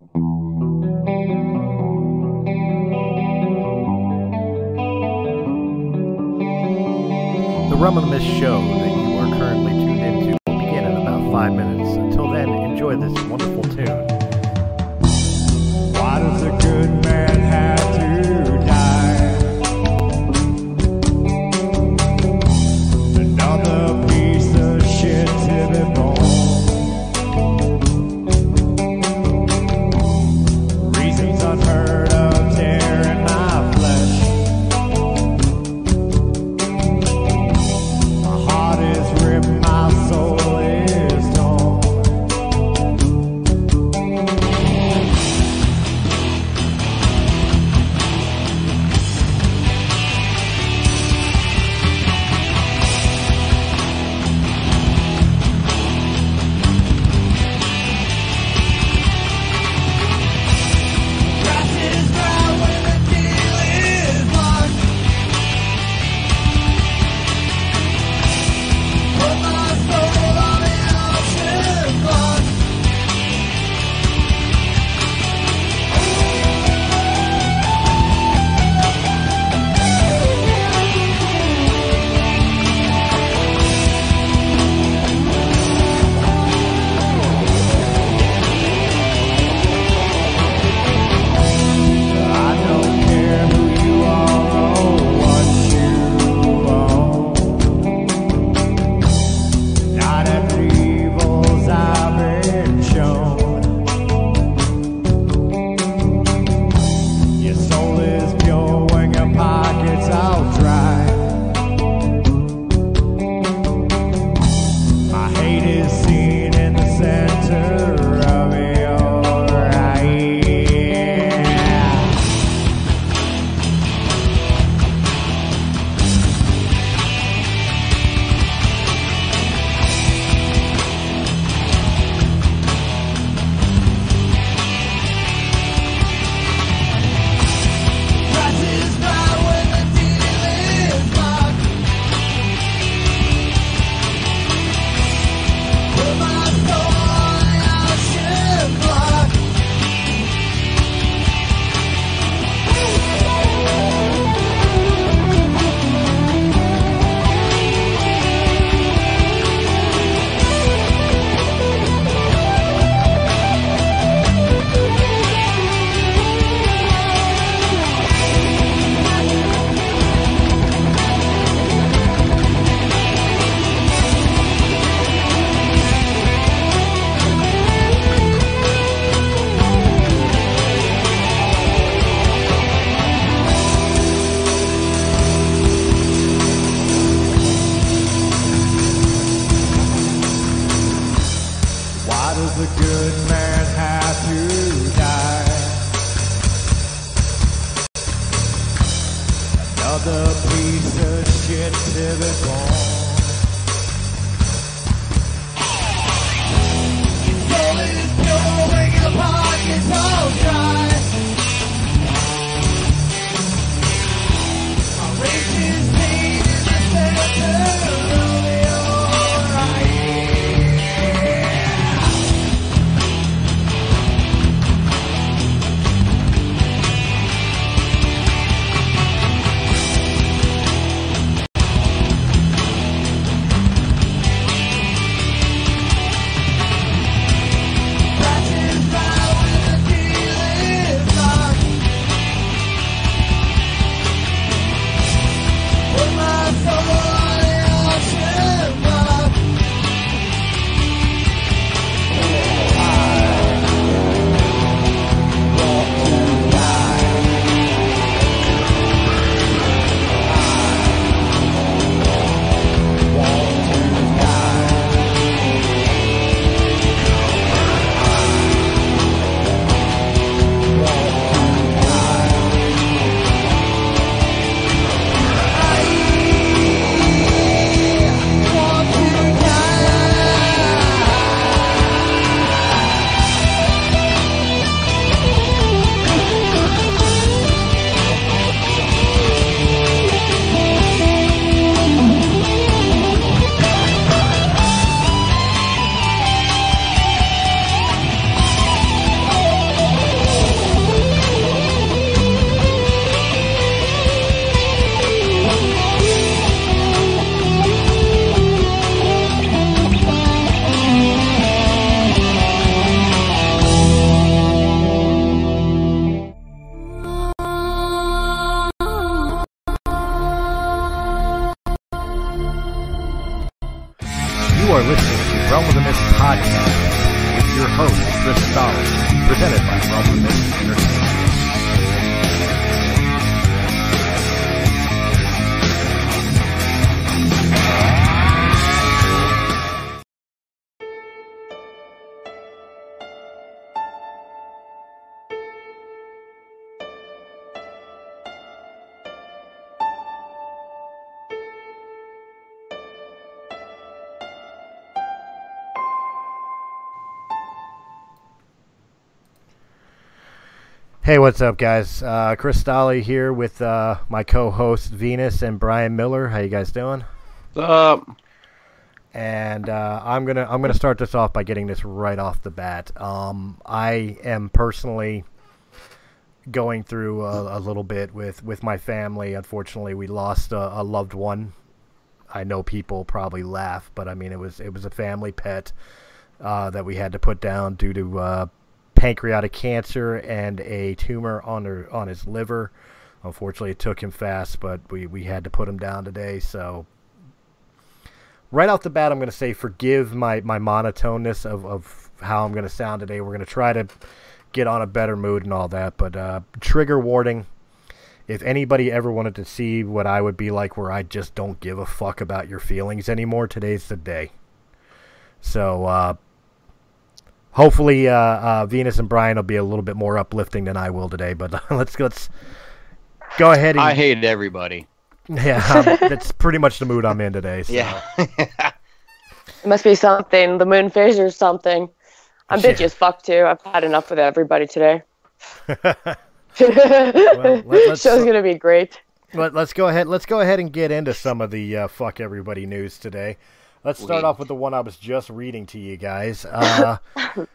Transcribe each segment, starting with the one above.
The Rum and the Mist show that you are currently tuned into will begin in about five minutes. Until then, enjoy this wonderful tune. Hey, what's up, guys? Uh, Chris Stolle here with uh, my co-host Venus and Brian Miller. How you guys doing? What's up? And uh, I'm gonna I'm gonna start this off by getting this right off the bat. Um, I am personally going through a, a little bit with, with my family. Unfortunately, we lost a, a loved one. I know people probably laugh, but I mean it was it was a family pet uh, that we had to put down due to uh, pancreatic cancer and a tumor on her on his liver. Unfortunately, it took him fast, but we, we had to put him down today. So, right off the bat, I'm going to say forgive my, my monotoneness of, of how I'm going to sound today. We're going to try to get on a better mood and all that. But uh, trigger warning if anybody ever wanted to see what I would be like where I just don't give a fuck about your feelings anymore, today's the day. So, uh, hopefully uh, uh, Venus and Brian will be a little bit more uplifting than I will today. But let's let's go ahead. And, I hate everybody. yeah, um, that's pretty much the mood I'm in today. So. Yeah. It must be something. The moon phase or something. I'm bitchy Yeah. as fuck too. I've had enough with everybody today. let- let's- Show's gonna be great. Let, let's go ahead. Let's go ahead and get into some of the uh, fuck everybody news today. Let's start off with the one I was just reading to you guys. Uh,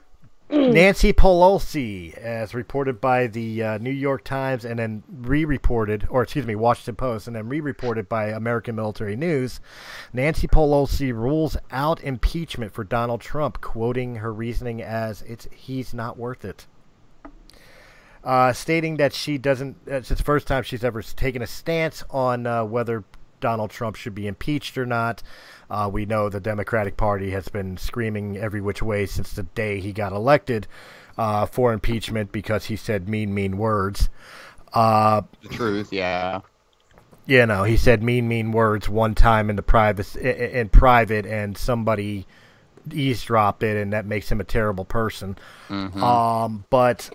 Nancy Pelosi, as reported by the uh, New York Times and then re-reported, or excuse me, Washington Post, and then re-reported by American Military News. Nancy Pelosi rules out impeachment for Donald Trump, quoting her reasoning as "It's he's not worth it." uh, stating that she doesn't. It's the first time she's ever taken a stance on uh, whether Donald Trump should be impeached or not. Uh, we know the Democratic Party has been screaming every which way since the day he got elected uh, for impeachment because he said mean, mean words. Uh, the truth, yeah. you know, he said mean, mean words one time in the private in, private, and somebody eavesdropped it, and that makes him a terrible person. Um, but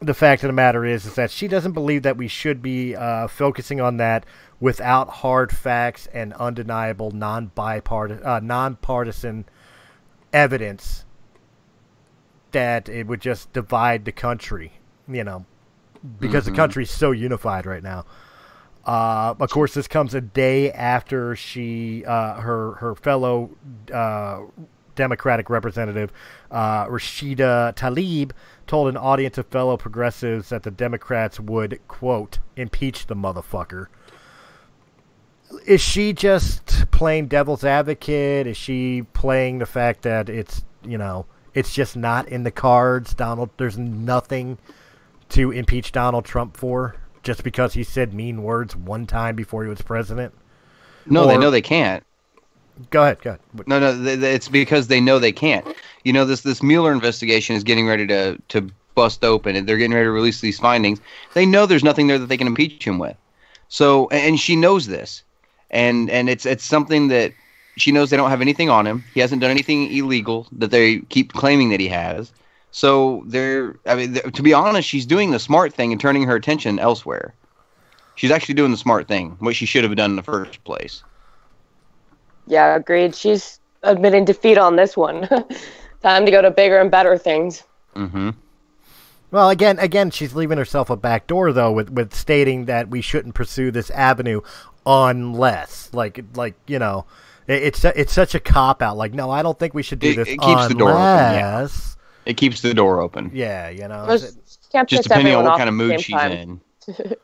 the fact of the matter is, is that she doesn't believe that we should be uh, focusing on that without hard facts and undeniable non-bipartisan, uh, non-partisan evidence that it would just divide the country. You know, because the country's so unified right now. Uh, of course, this comes a day after she, uh, her her fellow uh, Democratic representative uh, Rashida Tlaib told an audience of fellow progressives that the Democrats would quote impeach the motherfucker. Is she just playing devil's advocate? Is she playing the fact that it's you know it's just not in the cards? Donald, there's nothing to impeach Donald Trump for just because he said mean words one time before he was president? No, they know they can't. Go ahead, go ahead. No, no, it's because they know they can't. You know, this this Mueller investigation is getting ready to to bust open, and they're getting ready to release these findings. They know there's nothing there that they can impeach him with. So, and she knows this, and and it's it's something that she knows they don't have anything on him. He hasn't done anything illegal that they keep claiming that he has. So they're, I mean, th- to be honest, she's doing the smart thing and turning her attention elsewhere. She's actually doing the smart thing, what she should have done in the first place. Yeah, agreed. She's admitting defeat on this one. Time to go to bigger and better things. Mm-hmm. Well, again, again, she's leaving herself a back door though, with with stating that we shouldn't pursue this avenue unless, like, like you know, it, it's it's such a cop out. Like, no, I don't think we should do It- this it keeps the door open, yeah. unless- It keeps the door open. yeah, you know, Just, Just depending on what kind of mood she's time. in.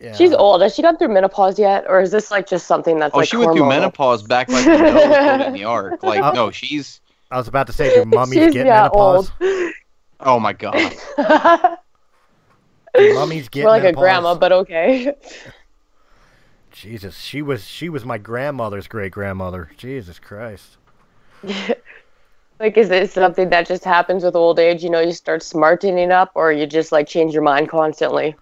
yeah. She's old. Has she gone through menopause yet, or is this like just something that's Oh, like she went through menopause back like the nose floated in the ark. Like, Oh. no, she's. I was about to say, do mummies She's get yeah, menopause? old. Oh my god. Do mummies get More like a grandma, but okay. Jesus, she was she was my grandmother's great grandmother. Jesus Christ. Like, is it something that just happens with old age? You know, you start smartening up, or you just like change your mind constantly?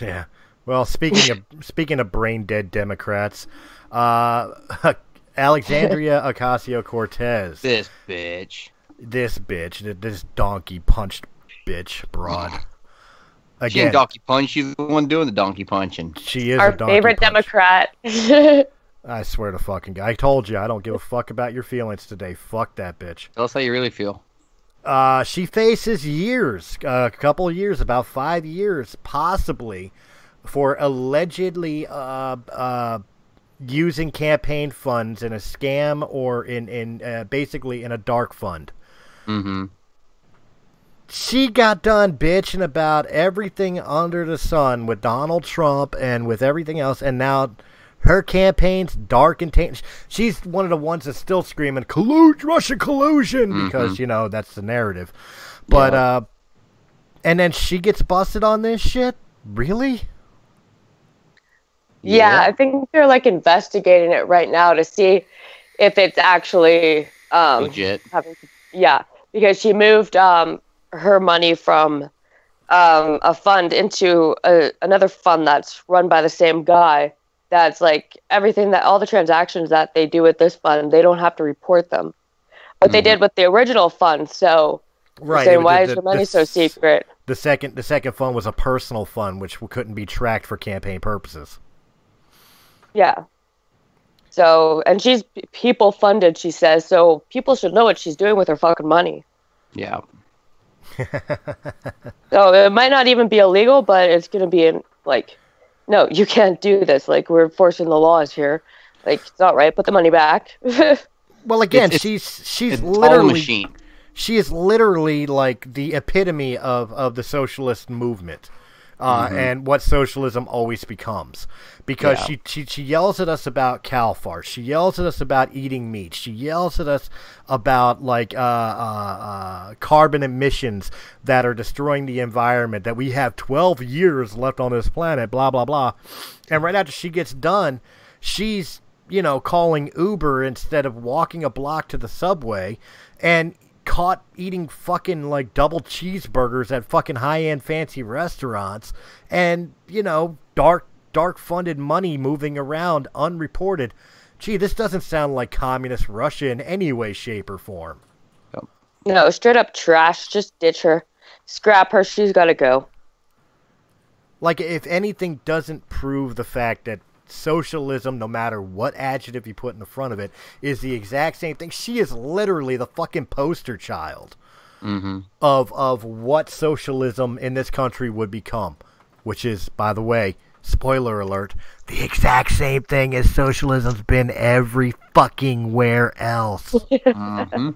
Yeah. Well, speaking of speaking of brain dead Democrats, uh, Alexandria Ocasio Cortez, This bitch. this bitch, this donkey punched bitch broad. She Again, ain't donkey punch. She's the one doing the donkey punching. she is Our a donkey favorite punch. Democrat. I swear to fucking God. I told you I don't give a fuck about your feelings today. Fuck that bitch. Tell us how you really feel. Uh, she faces years, uh, a couple of years, about five years, possibly, for allegedly uh, uh, using campaign funds in a scam or in in uh, basically in a dark fund. Mm-hmm. She got done bitching about everything under the sun with Donald Trump and with everything else, and now her campaign's dark and tainted. She's one of the ones that's still screaming collusion, Russia collusion, because you know that's the narrative. But Yeah. uh, and then she gets busted on this shit. Really? yeah, I think they're like investigating it right now to see if it's actually um, Legit. having yeah because she moved um her money from um a fund into a, another fund that's run by the same guy that's like everything that all the transactions that they do with this fund they don't have to report them but they Mhm. did with the original fund so Right. saying why the- is the- your money the so secret The second, the second fund was a personal fund, which couldn't be tracked for campaign purposes. yeah so and she's people funded she says so people should know what she's doing with her fucking money Yeah. So oh, it might not even be illegal, but it's gonna be in like, no, you can't do this. Like we're forcing the laws here. Like it's not right. Put the money back. Well, again, It's- she's she's It's literally machine. she is literally like the epitome of, of the socialist movement uh, and what socialism always becomes. Because Yeah. she, she she yells at us about cow farts. She yells at us about eating meat. She yells at us about like uh, uh, uh, carbon emissions that are destroying the environment that we have 12 years left on this planet blah blah blah. And right after she gets done she's you know calling uber instead of walking a block to the subway. And caught eating fucking like double cheeseburgers at fucking high-end fancy restaurants and you know dark dark funded money moving around unreported gee this doesn't sound like communist russia in any way shape or form no, straight up trash. Just ditch her. Scrap her. She's gotta go. like if anything doesn't prove the fact that socialism no matter what adjective you put in the front of it is the exact same thing she is literally the fucking poster child Mm-hmm. of of what socialism in this country would become which is by the way spoiler alert the exact same thing as socialism's been every fucking where else Mm-hmm.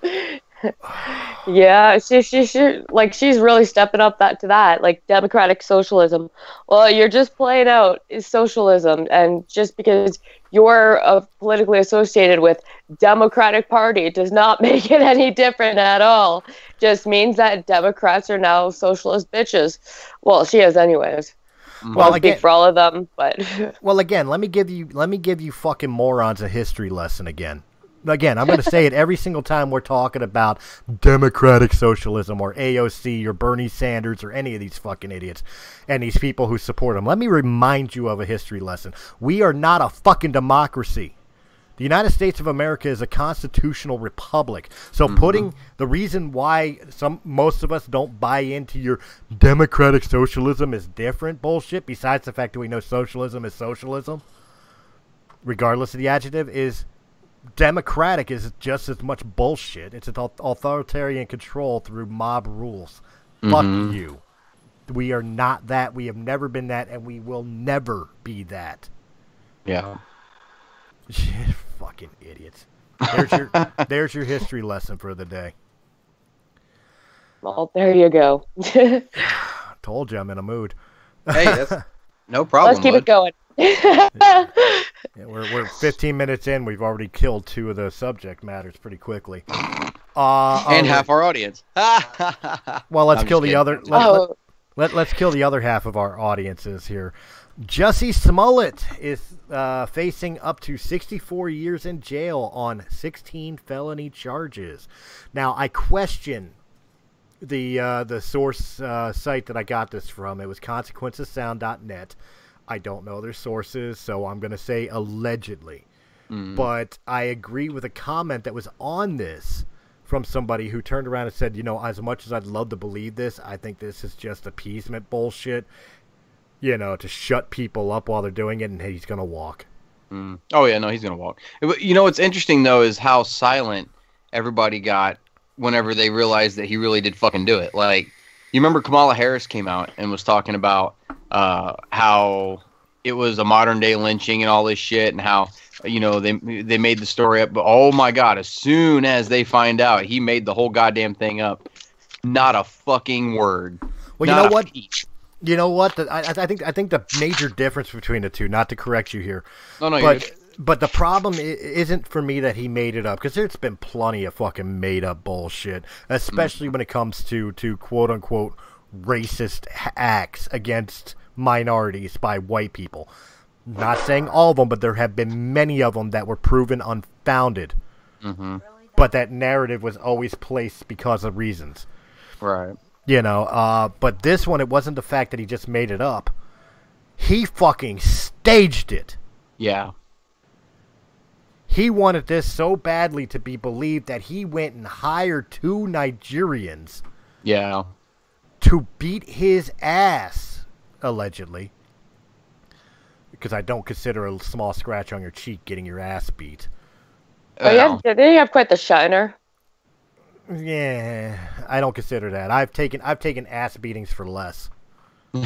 Yeah, she, she, she, like she's really stepping up that to that, like democratic socialism. Well, you're just playing out is socialism, and just because you're uh, politically associated with Democratic Party does not make it any different at all. Just means that Democrats are now socialist bitches. Well, she is, anyways. well I'll speak again for all of them, but Well, again, let me give you let me give you fucking morons a history lesson again. Again, I'm going to say it every single time we're talking about democratic socialism or AOC or Bernie Sanders or any of these fucking idiots and these people who support them. Let me remind you of a history lesson. We are not a fucking democracy. The United States of America is a constitutional republic. So mm-hmm. putting the reason why some most of us don't buy into your democratic socialism is different bullshit besides the fact that we know socialism is socialism regardless of the adjective is democratic is just as much bullshit. It's an authoritarian control through mob rules. Fuck mm-hmm. you. We are not that. We have never been that and we will never be that. Yeah. Fucking idiots. There's your there's your history lesson for the day. well, there you go. Told you I'm in a mood. Hey, that's no problem. Let's keep bud. it going. Yeah, we're we're 15 minutes in. We've already killed two of the subject matters pretty quickly. Uh, And uh, half our audience. Well, let's I'm kill the kidding. other. Let, oh, let, us kill the other half of our audiences here. Jussie Smollett is uh, facing up to 64 years in jail on 16 felony charges. Now, I question the uh, the source uh, site that I got this from. It was consequenceofsound.net. I don't know their sources, so I'm going to say allegedly. Mm-hmm. But I agree with a comment that was on this from somebody who turned around and said, you know, as much as I'd love to believe this, I think this is just appeasement bullshit, you know, to shut people up while they're doing it, and hey, he's going to walk. Mm. Oh yeah, no, he's gonna walk. You know what's interesting though is how silent everybody got whenever they realized that he really did fucking do it. Like, you remember Kamala Harris came out and was talking about uh, how it was a modern day lynching and all this shit, and how you know they they made the story up. But oh my god, as soon as they find out he made the whole goddamn thing up, not a fucking word. Well, you know what? You know what? The, I, I think I think the major difference between the two, not to correct you here, No, no, but but the problem isn't for me that he made it up because there's been plenty of fucking made up bullshit, especially when it comes to to quote unquote racist acts against minorities by white people. Not saying all of them, but there have been many of them that were proven unfounded. But that narrative was always placed because of reasons. right. You know, uh, but this one, it wasn't the fact that he just made it up. He fucking staged it. Yeah. He wanted this so badly to be believed that he went and hired two Nigerians Yeah. to beat his ass, allegedly. Because I don't consider a small scratch on your cheek getting your ass beat. Oh, yeah, didn't you have quite the shiner? Yeah, I don't consider that. I've taken I've taken ass beatings for less.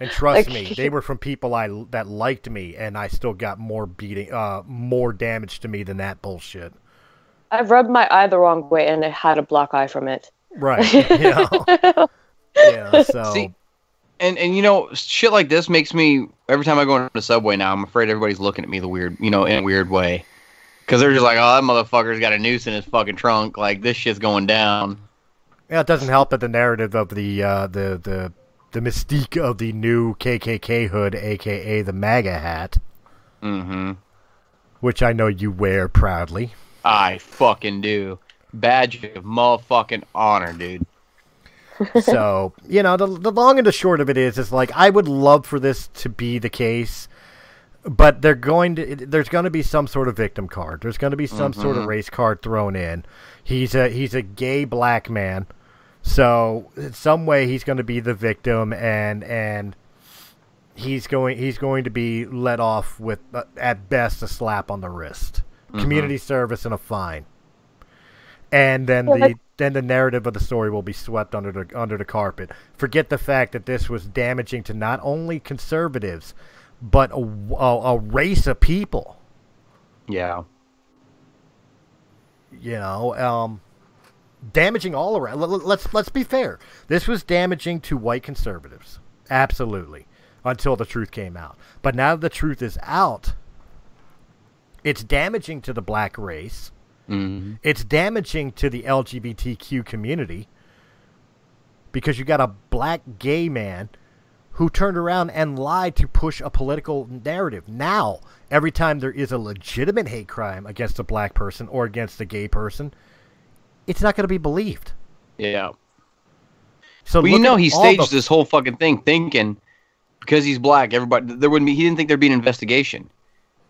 And trust Like- me, they were from people I that liked me, and I still got more beating, uh, more damage to me than that bullshit. I've rubbed my eye the wrong way and I had a black eye from it. Right? You know? yeah. So See, and and you know shit like this makes me every time I go into the subway now I'm afraid everybody's looking at me the weird you know in a weird way. Because they're just like oh that motherfucker's got a noose in his fucking trunk. Like this shit's going down. Yeah, it doesn't help that the narrative of the uh, the the the mystique of the new KKK hood, aka the MAGA hat, mm-hmm. Which I know you wear proudly. I fucking do. Badge of motherfucking honor dude so you know the the long and the short of it is is like I would love for this to be the case, but they're going to there's going to be some sort of victim card. There's going to be some sort of race card thrown in. He's a he's a gay black man, so in some way he's going to be the victim and and he's going he's going to be let off with uh, at best a slap on the wrist, community service and a fine and then Yeah, the but- then the narrative of the story will be swept under the under the carpet. Forget the fact that this was damaging to not only conservatives, but a, a, a race of people. yeah You know, um, damaging all around. Let- let- Let's let's be fair. This was damaging to white conservatives, absolutely, until the truth came out. But now that the truth is out, it's damaging to the black race. Mm-hmm. it's damaging to the LGBTQ community because you got a black gay man who turned around and lied to push a political narrative. Now, every time there is a legitimate hate crime against a black person or against a gay person, it's not going to be believed. yeah So well you know he staged the- this whole fucking thing thinking because he's black everybody there wouldn't be he didn't think there'd be an investigation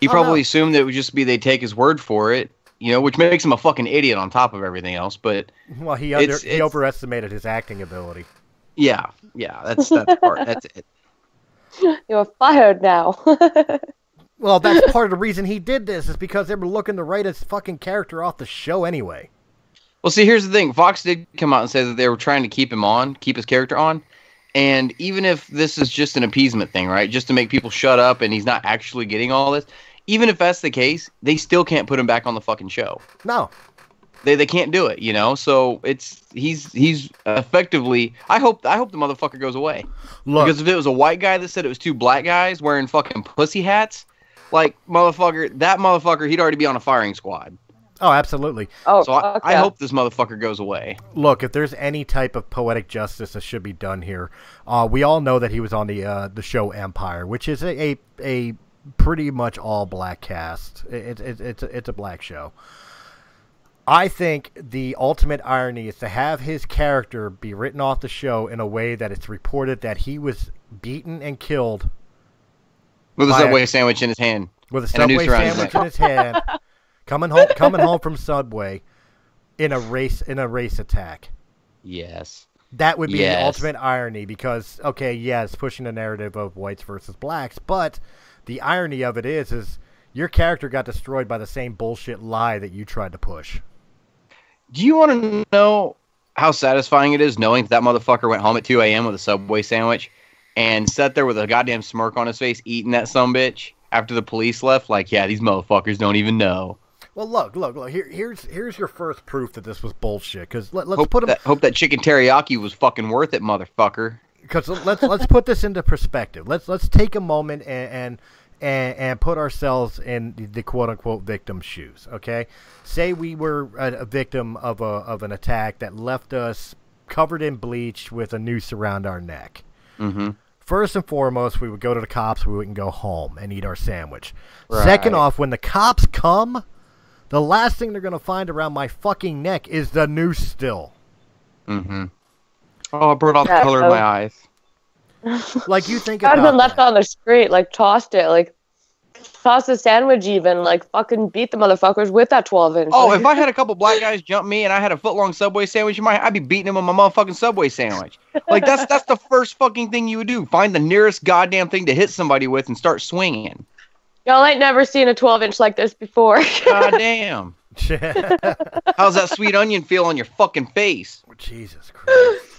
he Oh, probably no. assumed that it would just be they take his word for it you know which makes him a fucking idiot on top of everything else but Well, he under, it's- he it's- overestimated his acting ability. Yeah, yeah, that's that's part. That's it. You're fired now. Well, that's part of the reason he did this is because they were looking to write his fucking character off the show anyway. Well, see, here's the thing. Fox did come out and say that they were trying to keep him on, keep his character on, and even if this is just an appeasement thing, right, just to make people shut up, and he's not actually getting all this, even if that's the case, they still can't put him back on the fucking show. No, They they can't do it, you know. So it's he's he's effectively. I hope I hope the motherfucker goes away. look, Because if it was a white guy that said it was two black guys wearing fucking pussy hats, like motherfucker, that motherfucker, he'd already be on a firing squad. Oh, absolutely. Oh, So I, fuck I hope this motherfucker goes away. Look, if there's any type of poetic justice that should be done here, uh, we all know that he was on the uh, the show Empire, which is a a, a pretty much all black cast. It, it, it's a, it's a black show. I think the ultimate irony is to have his character be written off the show in a way that it's reported that he was beaten and killed With a By a- Subway sandwich in his hand. with a And a subway sandwich in his hand, coming home coming home from Subway in a race in a race attack. Yes. That would be Yes. the ultimate irony because okay, yes, pushing the narrative of whites versus blacks, but the irony of it is is your character got destroyed by the same bullshit lie that you tried to push. Do you want to know how satisfying it is knowing that, that motherfucker went home at 2 a.m. with a Subway sandwich and sat there with a goddamn smirk on his face eating that some bitch after the police left? Like, yeah, these motherfuckers don't even know. Well, look, look, look. Here, here's here's your first proof that this was bullshit. Because let, us Hope put him. that, hope that chicken teriyaki was fucking worth it, motherfucker. Because let's let's put this into perspective. Let's let's take a moment and and and, and put ourselves in the, quote unquote victim's shoes. Okay, say we were a, a victim of a of an attack that left us covered in bleach with a noose around our neck. Mm-hmm. First and foremost, we would go to the cops. We wouldn't go home and eat our sandwich. Right. Second off, when the cops come, the last thing they're gonna find around my fucking neck is the noose still. Mm-hmm. Oh, I brought out the color in my eyes. Like you think I'd have about been left that. on the street, like tossed it, like tossed a sandwich even, like fucking beat the motherfuckers with that 12 inch. Oh, if I had a couple black guys jump me and I had a foot long Subway sandwich in my, I'd be beating them with my motherfucking Subway sandwich. Like that's that's the first fucking thing you would do. Find the nearest goddamn thing to hit somebody with and start swinging. y'all ain't never seen a 12 inch like this before. Goddamn. How's that sweet onion feel on your fucking face? Oh, Jesus Christ.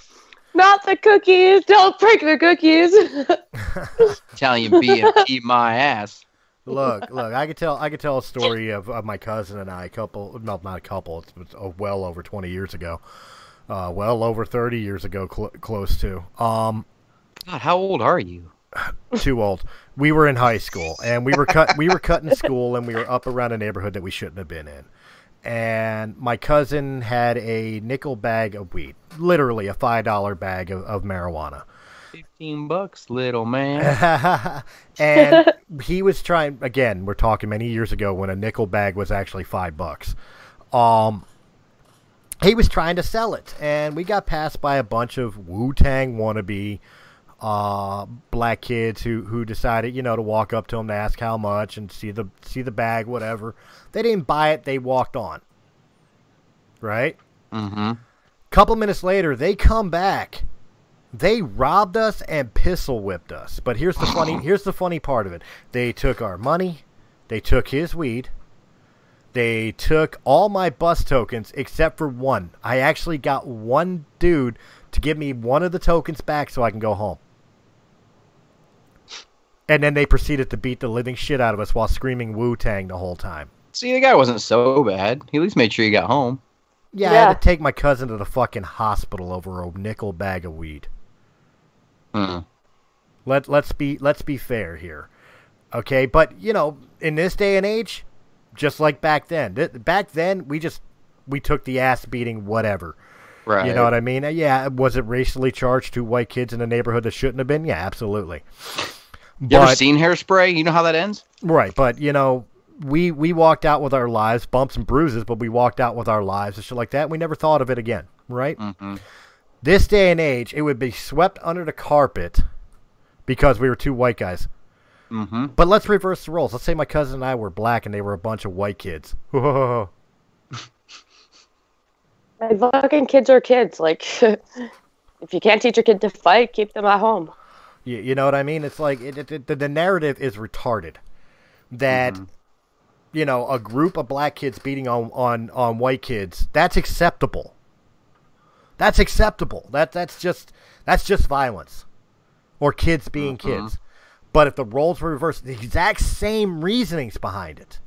Not the cookies. Don't break the cookies. Italian BMT my ass. look, look, I could tell I could tell a story of, of my cousin and I, a couple no not a couple, it's, it's uh, well over twenty years ago. Uh, well over thirty years ago, cl- close to. Um, God, how old are you? too old. We were in high school and we were cut we were cutting school and we were up around a neighborhood that we shouldn't have been in. And my cousin had a nickel bag of weed, literally a five dollar bag of, of marijuana. Fifteen bucks, little man. and he was trying again we're talking many years ago when a nickel bag was actually five bucks um he was trying to sell it and we got passed by a bunch of wu-tang wannabe uh black kids who who decided you know to walk up to him to ask how much and see the see the bag whatever. They didn't buy it. They walked on. Right? Mm-hmm. couple minutes later they come back. They robbed us and pistol whipped us. But here's the funny here's the funny part of it. They took our money. They took his weed. They took all my bus tokens except for one. I actually got one dude to give me one of the tokens back so i can go home and then they proceeded to beat the living shit out of us while screaming wu-tang the whole time See, the guy wasn't so bad. He at least made sure he got home. yeah, i had to take my cousin to the fucking hospital over a nickel bag of weed Hmm. Let let's be let's be fair here, okay? But you know, in this day and age, just like back then, th- back then we just we took the ass beating, whatever. Right. You know what I mean? Uh, Yeah, was it racially charged to white kids in a neighborhood that shouldn't have been? Yeah, absolutely. You ever seen hairspray? You know how that ends? Right, but you know, we we walked out with our lives, bumps and bruises, but we walked out with our lives and shit like that. We never thought of it again, right? Mm-hmm. This day and age, it would be swept under the carpet because we were two white guys. Mm-hmm. But let's reverse the roles. Let's say my cousin and I were black and they were a bunch of white kids. you Like, fucking kids are kids. Like, if you can't teach your kid to fight, keep them at home. You you know what I mean? It's like it, it, the, the narrative is retarded. That mm-hmm. you know a group of black kids beating on, on on white kids that's acceptable. That's acceptable. That that's just that's just violence, or kids being mm-hmm. kids. But if the roles were reversed, the exact same reasonings behind it,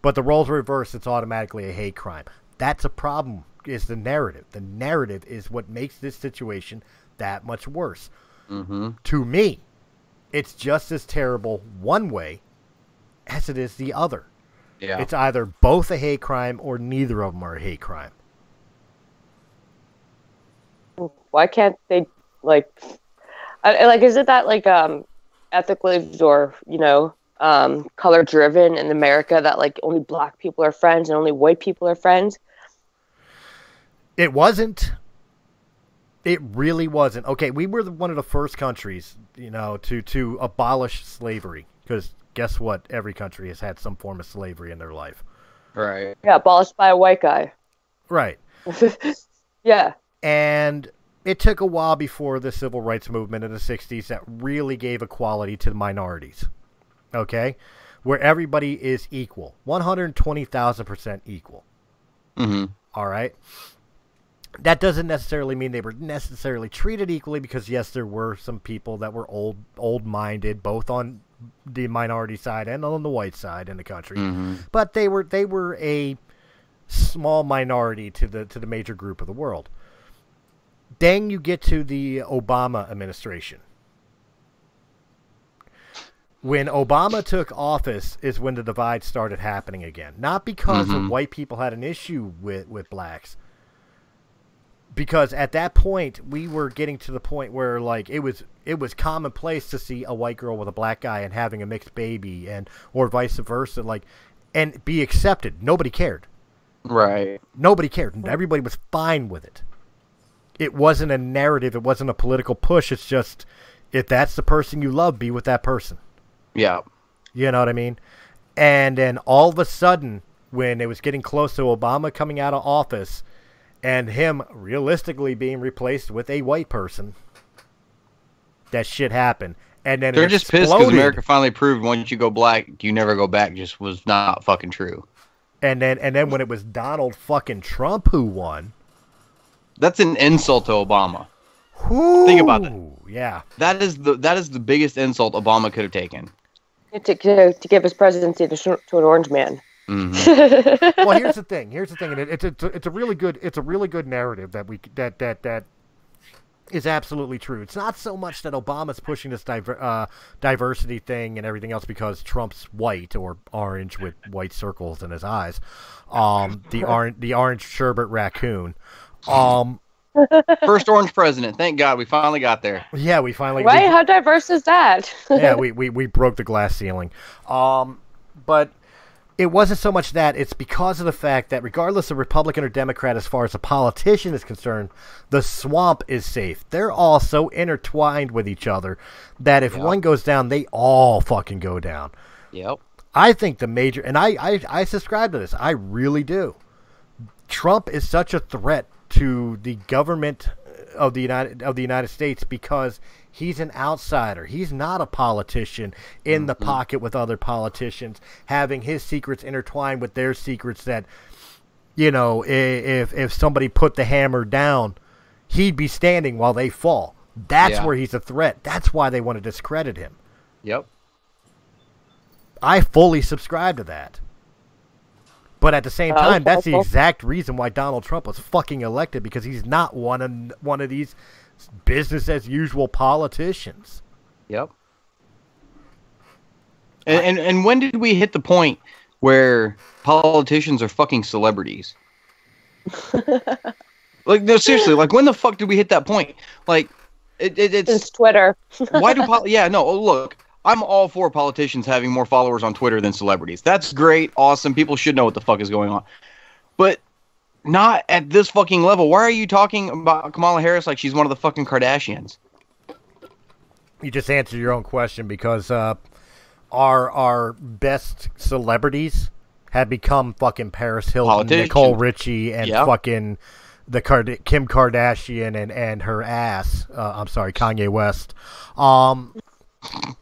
but the roles were reversed, it's automatically a hate crime. That's a problem. Is the narrative? The narrative is what makes this situation that much worse. Mm-hmm. To me, it's just as terrible one way as it is the other. Yeah. It's either both a hate crime or neither of them are a hate crime. Why can't they like, I, I- like, is it that like um, ethically or you know, um, color driven in America that like only black people are friends and only white people are friends? It wasn't. It really wasn't. Okay, we were the, one of the first countries, you know, to to abolish slavery because guess what? Every country has had some form of slavery in their life. Right. Yeah, abolished by a white guy. Right. yeah. And it took a while before the civil rights movement in the 60s that really gave equality to the minorities. Okay? Where everybody is equal. 120,000% equal. Mm-hmm. All right? That doesn't necessarily mean they were necessarily treated equally because yes, there were some people that were old old-minded both on the minority side and on the white side in the country. Mm-hmm. But they were they were a small minority to the to the major group of the world. Then you get to the Obama administration. When Obama took office is when the divide started happening again. Not because Mhm. white people had an issue with, with blacks. Because at that point we were getting to the point where like it was it was commonplace to see a white girl with a black guy and having a mixed baby and or vice versa like and be accepted. Nobody cared. Right. Nobody cared. Everybody was fine with it. It wasn't a narrative. It wasn't a political push. It's just if that's the person you love, be with that person. Yeah. You know what I mean? And then all of a sudden, when it was getting close to Obama coming out of office and him realistically being replaced with a white person, that shit happened. And then They're just pissed because. America finally proved once you go black, you never go back. Just was not fucking true. And then and then when it was Donald fucking Trump who won, That's an insult to Obama. Think about it. Yeah. That is the that is the biggest insult Obama could have taken. To, to, to give his presidency to, sh- to an orange man. Hmm well, here's the thing. Here's the thing, and it, it's it's a, it's a really good it's a really good narrative that we that that that is absolutely true. It's not so much that Obama's pushing this diver, uh, diversity thing and everything else because Trump's white or orange with white circles in his eyes, um, the orange the orange sherbet raccoon. Um, First orange president. Thank God we finally got there. yeah, we finally we- Right? How diverse is that? yeah, we, we, we broke the glass ceiling. Um, but it wasn't so much that, it's because of the fact that regardless of Republican or Democrat, as far as a politician is concerned, the swamp is safe. They're all so intertwined with each other that if Yeah. one goes down, they all fucking go down. Yep. I think the major, and I, I, I subscribe to this. I really do. Trump is such a threat to the government of the United of the United States because he's an outsider. He's not a politician in the pocket with other politicians, having his secrets intertwined with their secrets. That you know, if if somebody put the hammer down, he'd be standing while they fall. That's Yeah. where he's a threat. That's why they want to discredit him. Yep. I fully subscribe to that. But at the same Uh, time, that's the exact reason why Donald Trump was fucking elected because he's not one of one of these business as usual politicians. Yep. And, and and when did we hit the point where politicians are fucking celebrities? like no, seriously. Like when the fuck did we hit that point? Like, it, it it's Since Twitter. why do pol- yeah no oh, look i'm all for politicians having more followers on twitter than celebrities that's great awesome people should know what the fuck is going on but not at this fucking level why are you talking about kamala harris like she's one of the fucking kardashians You just answered your own question because uh, our our best celebrities have become fucking Paris Hilton, Politicians. Nicole Richie, and Yeah. fucking the Card- Kim Kardashian and and her ass. Uh, I'm sorry, Kanye West. Um,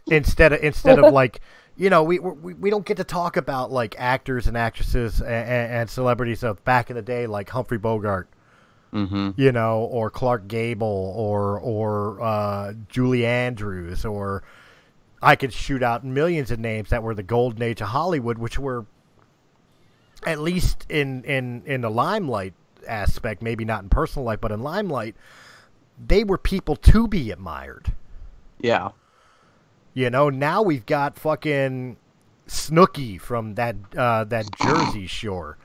instead of instead of like you know we, we we don't get to talk about like actors and actresses and, and celebrities of back in the day like Humphrey Bogart. Mm-hmm. You know, or Clark Gable, or or uh, Julie Andrews, or I could shoot out millions of names that were the golden age of Hollywood, which were at least in in in the limelight aspect, maybe not in personal life, but in limelight, they were people to be admired. yeah You know, now we've got fucking Snooki from that uh, that Jersey Shore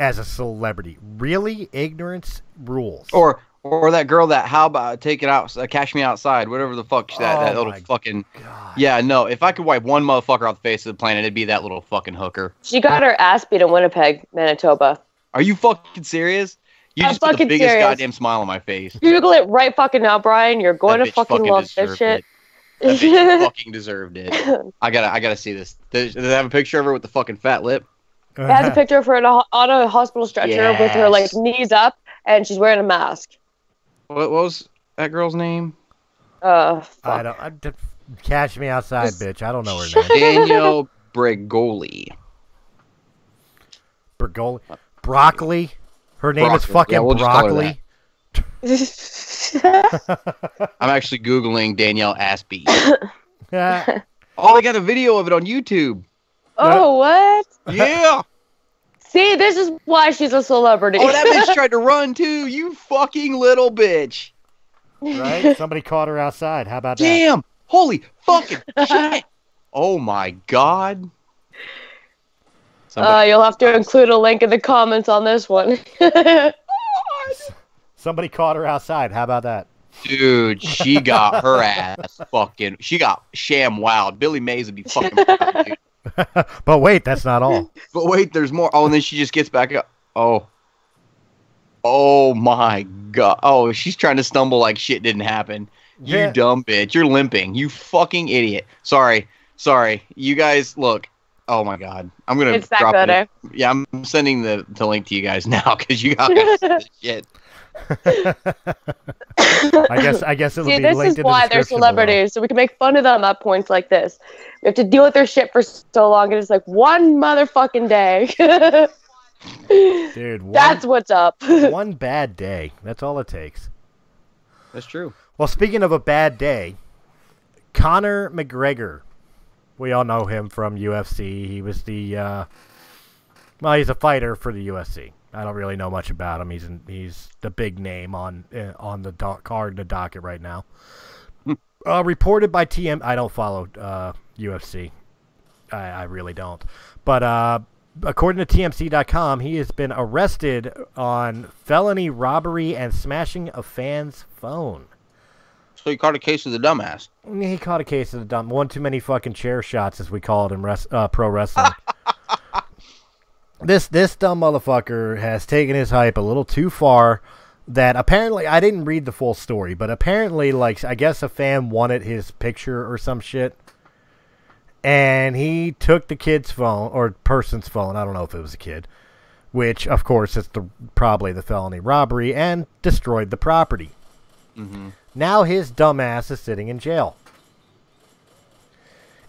as a celebrity. Really, ignorance rules. Or or that girl that how about take it out, uh, cash me outside, whatever the fuck that, Oh that little fucking. God. Yeah, no. If I could wipe one motherfucker off the face of the planet, it'd be that little fucking hooker. She got her ass beat in Winnipeg, Manitoba. Are you fucking serious? You I'm just put the fucking biggest serious. goddamn smile on my face. Google it right fucking now, Brian. You're going That to bitch fucking love this shit. it. That bitch fucking deserved it. I gotta, I gotta see this. Does, does it have a picture of her with the fucking fat lip? It has a picture of her in a, on a hospital stretcher with her like knees up, and she's wearing a mask. What, what was that girl's name? Uh, I don't. I, d- catch me outside, Just- bitch. I don't know her name. Danielle Bregoli. Bergoli. Broccoli. Her name is fucking Yeah, we'll just call her Broccoli. I'm actually googling Danielle Aspie. Yeah. oh, they got a video of it on YouTube. oh, what? Yeah. See, this is why she's a celebrity. Oh, that bitch tried to run too. You fucking little bitch. right? Somebody caught her outside. How about that? Damn. Holy fucking shit. Oh my god. uh, you'll have to include a link in the comments on this one. Somebody caught her outside. How about that? dude, she got her ass fucking. She got sham wild. Billy Mays would be fucking. proud. But wait, that's not all. But wait, there's more. Oh, and then she just gets back up. Oh. Oh my god. Oh, she's trying to stumble like shit didn't happen. You Yeah. dumb bitch. You're limping. You fucking idiot. Sorry. Sorry. You guys, look. Oh my god. I'm gonna it's that drop it. Yeah, I'm sending the, the link to you guys now because you got this shit. I guess I guess it'll See, be this linked is in the why they're description below. celebrities, so we can make fun of them at points like this. We have to deal with their shit for so long, and it's like one motherfucking day. Dude, one, That's what's up. one bad day. That's all it takes. That's true. Well, speaking of a bad day, Conor McGregor. We all know him from UFC. He was the uh, well, he's a fighter for the UFC. I don't really know much about him. He's in, he's the big name on uh, on the do- card, the docket right now. uh, reported by TM. I don't follow uh, UFC. I, I really don't. But uh, according to TMZ.com, he has been arrested on felony robbery and smashing a fan's phone. So he caught a case of the dumbass. He caught a case of the dumb one too many fucking chair shots, as we call it in res- uh, pro wrestling. this this dumb motherfucker has taken his hype a little too far. That apparently I didn't read the full story, but apparently, like I guess a fan wanted his picture or some shit, and he took the kid's phone or person's phone. I don't know if it was a kid, which of course is the probably the felony robbery and destroyed the property. Now his dumbass is sitting in jail.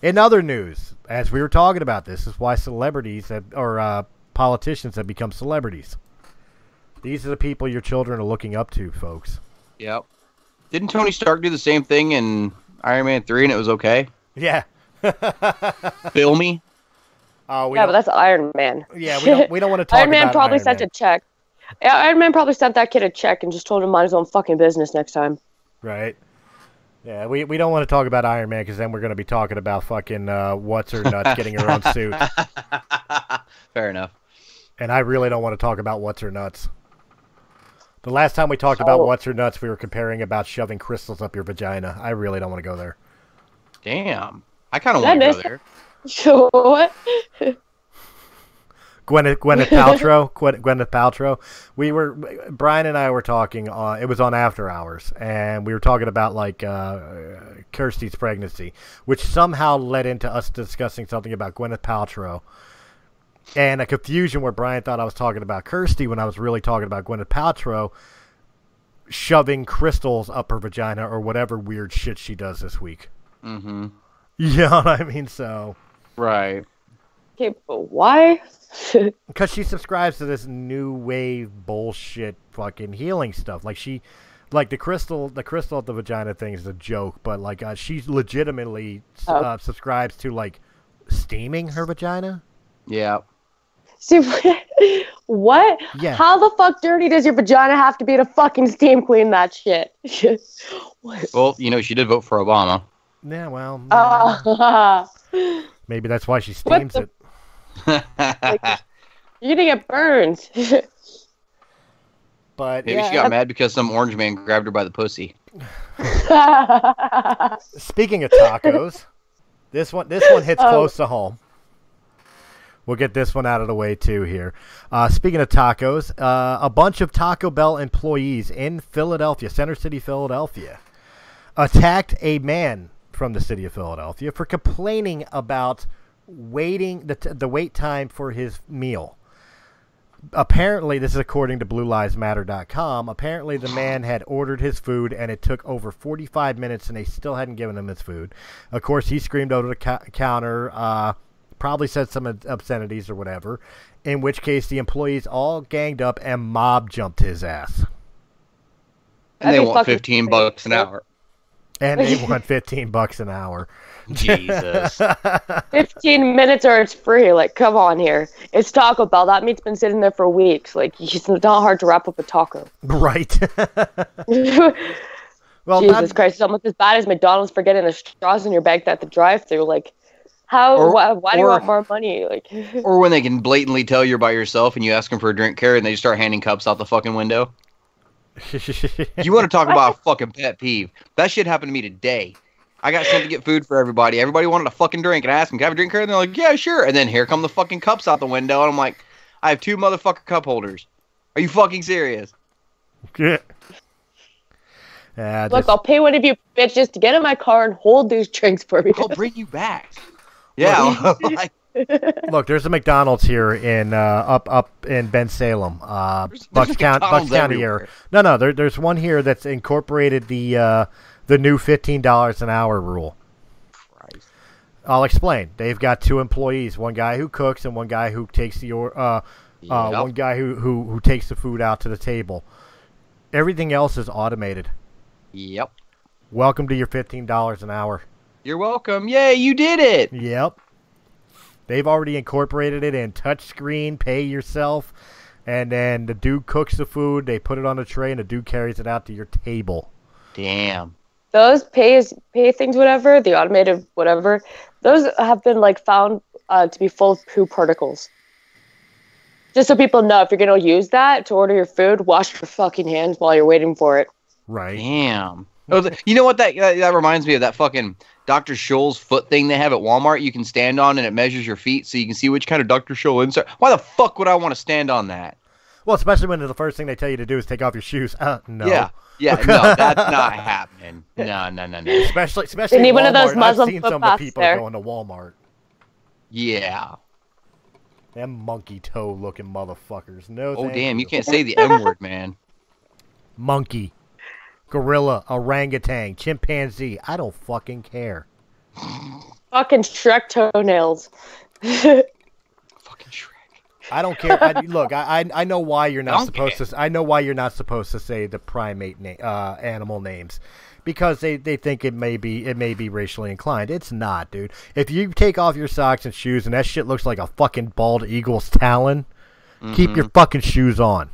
In other news, as we were talking about, this is why celebrities have, or uh, politicians have become celebrities. These are the people your children are looking up to, folks. Yep. Didn't Tony Stark do the same thing in Iron Man 3 and it was okay? Yeah. Feel me? Oh, we yeah, don't, but that's Iron Man. yeah, we don't, we don't want to talk Iron Man probably Iron sent Man. a check. Yeah, Iron Man probably sent that kid a check and just told him mind his own fucking business next time. Right. Yeah, we, we don't want to talk about Iron Man because then we're going to be talking about fucking uh, what's her nuts getting her own suit, Fair enough. And I really don't want to talk about what's her nuts. The last time we talked about what's her nuts, we were comparing about shoving crystals up your vagina. I really don't want to go there. Damn. I kind of want to go there. So what? Gwyneth Gwyneth Paltrow, Gwen, Gwyneth Paltrow. We were Brian and I were talking. Uh, it was on After Hours, and we were talking about like uh, Kirsty's pregnancy, which somehow led into us discussing something about Gwyneth Paltrow, and a confusion where Brian thought I was talking about Kirsty when I was really talking about Gwyneth Paltrow shoving crystals up her vagina or whatever weird shit she does this week. Mm-hmm. You know what I mean? So. Right. Okay, but why? because she subscribes to this new wave bullshit fucking healing stuff. Like she, like the crystal, the crystal at the vagina thing is a joke, but like uh, she legitimately Oh. uh, subscribes to like steaming her vagina. Yeah. See, what? Yeah. How the fuck dirty does your vagina have to be to fucking steam clean that shit? Well, you know, she did vote for Obama. Yeah, well, Ah. maybe that's why she steams the- it. You're gonna get burned. But Maybe she Yeah. got mad because some orange man grabbed her by the pussy. speaking of tacos, this one this one hits Oh. close to home. We'll get this one out of the way too here. Uh, speaking of tacos, uh, a bunch of Taco Bell employees in Philadelphia, Center City, Philadelphia, attacked a man from the city of Philadelphia for complaining about waiting the, t- the wait time for his meal. Apparently, this is according to BlueLivesMatter.com. Apparently, the man had ordered his food and it took over 45 minutes and they still hadn't given him his food. Of course, he screamed over the ca- counter, uh, probably said some obscenities or whatever, in which case the employees all ganged up and mob jumped his ass. And they That'd be want 15 crazy. bucks an hour. And they want 15 bucks an hour. Jesus. 15 minutes or it's free. Like, come on here. It's Taco Bell. That meat's been sitting there for weeks. Like, it's not hard to wrap up a taco. Right. Jesus not, Christ, it's almost as bad as McDonald's for getting the straws in your bag at the drive-through. Like, how? Or- why, why do you want more money? Like, or when they can blatantly tell you're by yourself and you ask them for a drink carry and they just start handing cups out the fucking window. You want to talk about a fucking pet peeve? That shit happened to me today. I got sent to get food for everybody. Everybody wanted a fucking drink, and I asked them, "Can I have a drink?" And they're like, "Yeah, sure." And then here come the fucking cups out the window, and I'm like, "I have two motherfucker cup holders. Are you fucking serious?" yeah, just- ah, look, I'll pay one of you bitches to get in my car and hold these drinks for me. I'll bring you back. Yeah, like, Look, there's a McDonald's here in uh, up up in Bensalem, uh, There's- Bucks there's County, Bucks County everywhere. area. No, no, there, there's one here that's incorporated the uh, the new fifteen dollars an hour rule. Christ. I'll explain. They've got two employees, one guy who cooks and one guy who takes the or uh, uh, one guy who, who who takes the food out to the table. Everything else is automated. Yep. Welcome to your fifteen dollars an hour. You're welcome. Yay, you did it. Yep. They've already incorporated it in touchscreen, pay yourself, and then the dude cooks the food, they put it on a tray, and the dude carries it out to your table. Damn. those pays pay things, whatever the automated whatever, those have been like found uh, to be full of poo particles. Just so people know, if you're gonna use that to order your food, wash your fucking hands while you're waiting for it. Right. Damn. Oh, the, you know what? That, that that reminds me of that fucking Dr. Scholl's foot thing they have at Walmart. You can stand on and it measures your feet, so you can see which kind of Dr. Scholl insert. Why the fuck would I want to stand on that? Well, especially when the first thing they tell you to do is take off your shoes. Uh, no. Yeah, yeah. No, that's not happening. No, no, no, no. Especially, especially They need in one of those Muslim I've seen some of the people there. going to Walmart. Yeah. Them monkey toe looking motherfuckers. No. Oh thank damn, you can't say the M word, man. Monkey, gorilla, orangutan, chimpanzee. I don't fucking care. Fucking Shrek toenails. Fucking Shrek. I don't care. I, look, I, I I know why you're not don't supposed to. I know why you're not supposed to say the primate na- uh, animal names, because they, they think it may be it may be racially inclined. It's not, dude. If you take off your socks and shoes and that shit looks like a fucking bald eagle's talon, keep Mm-hmm. your fucking shoes on.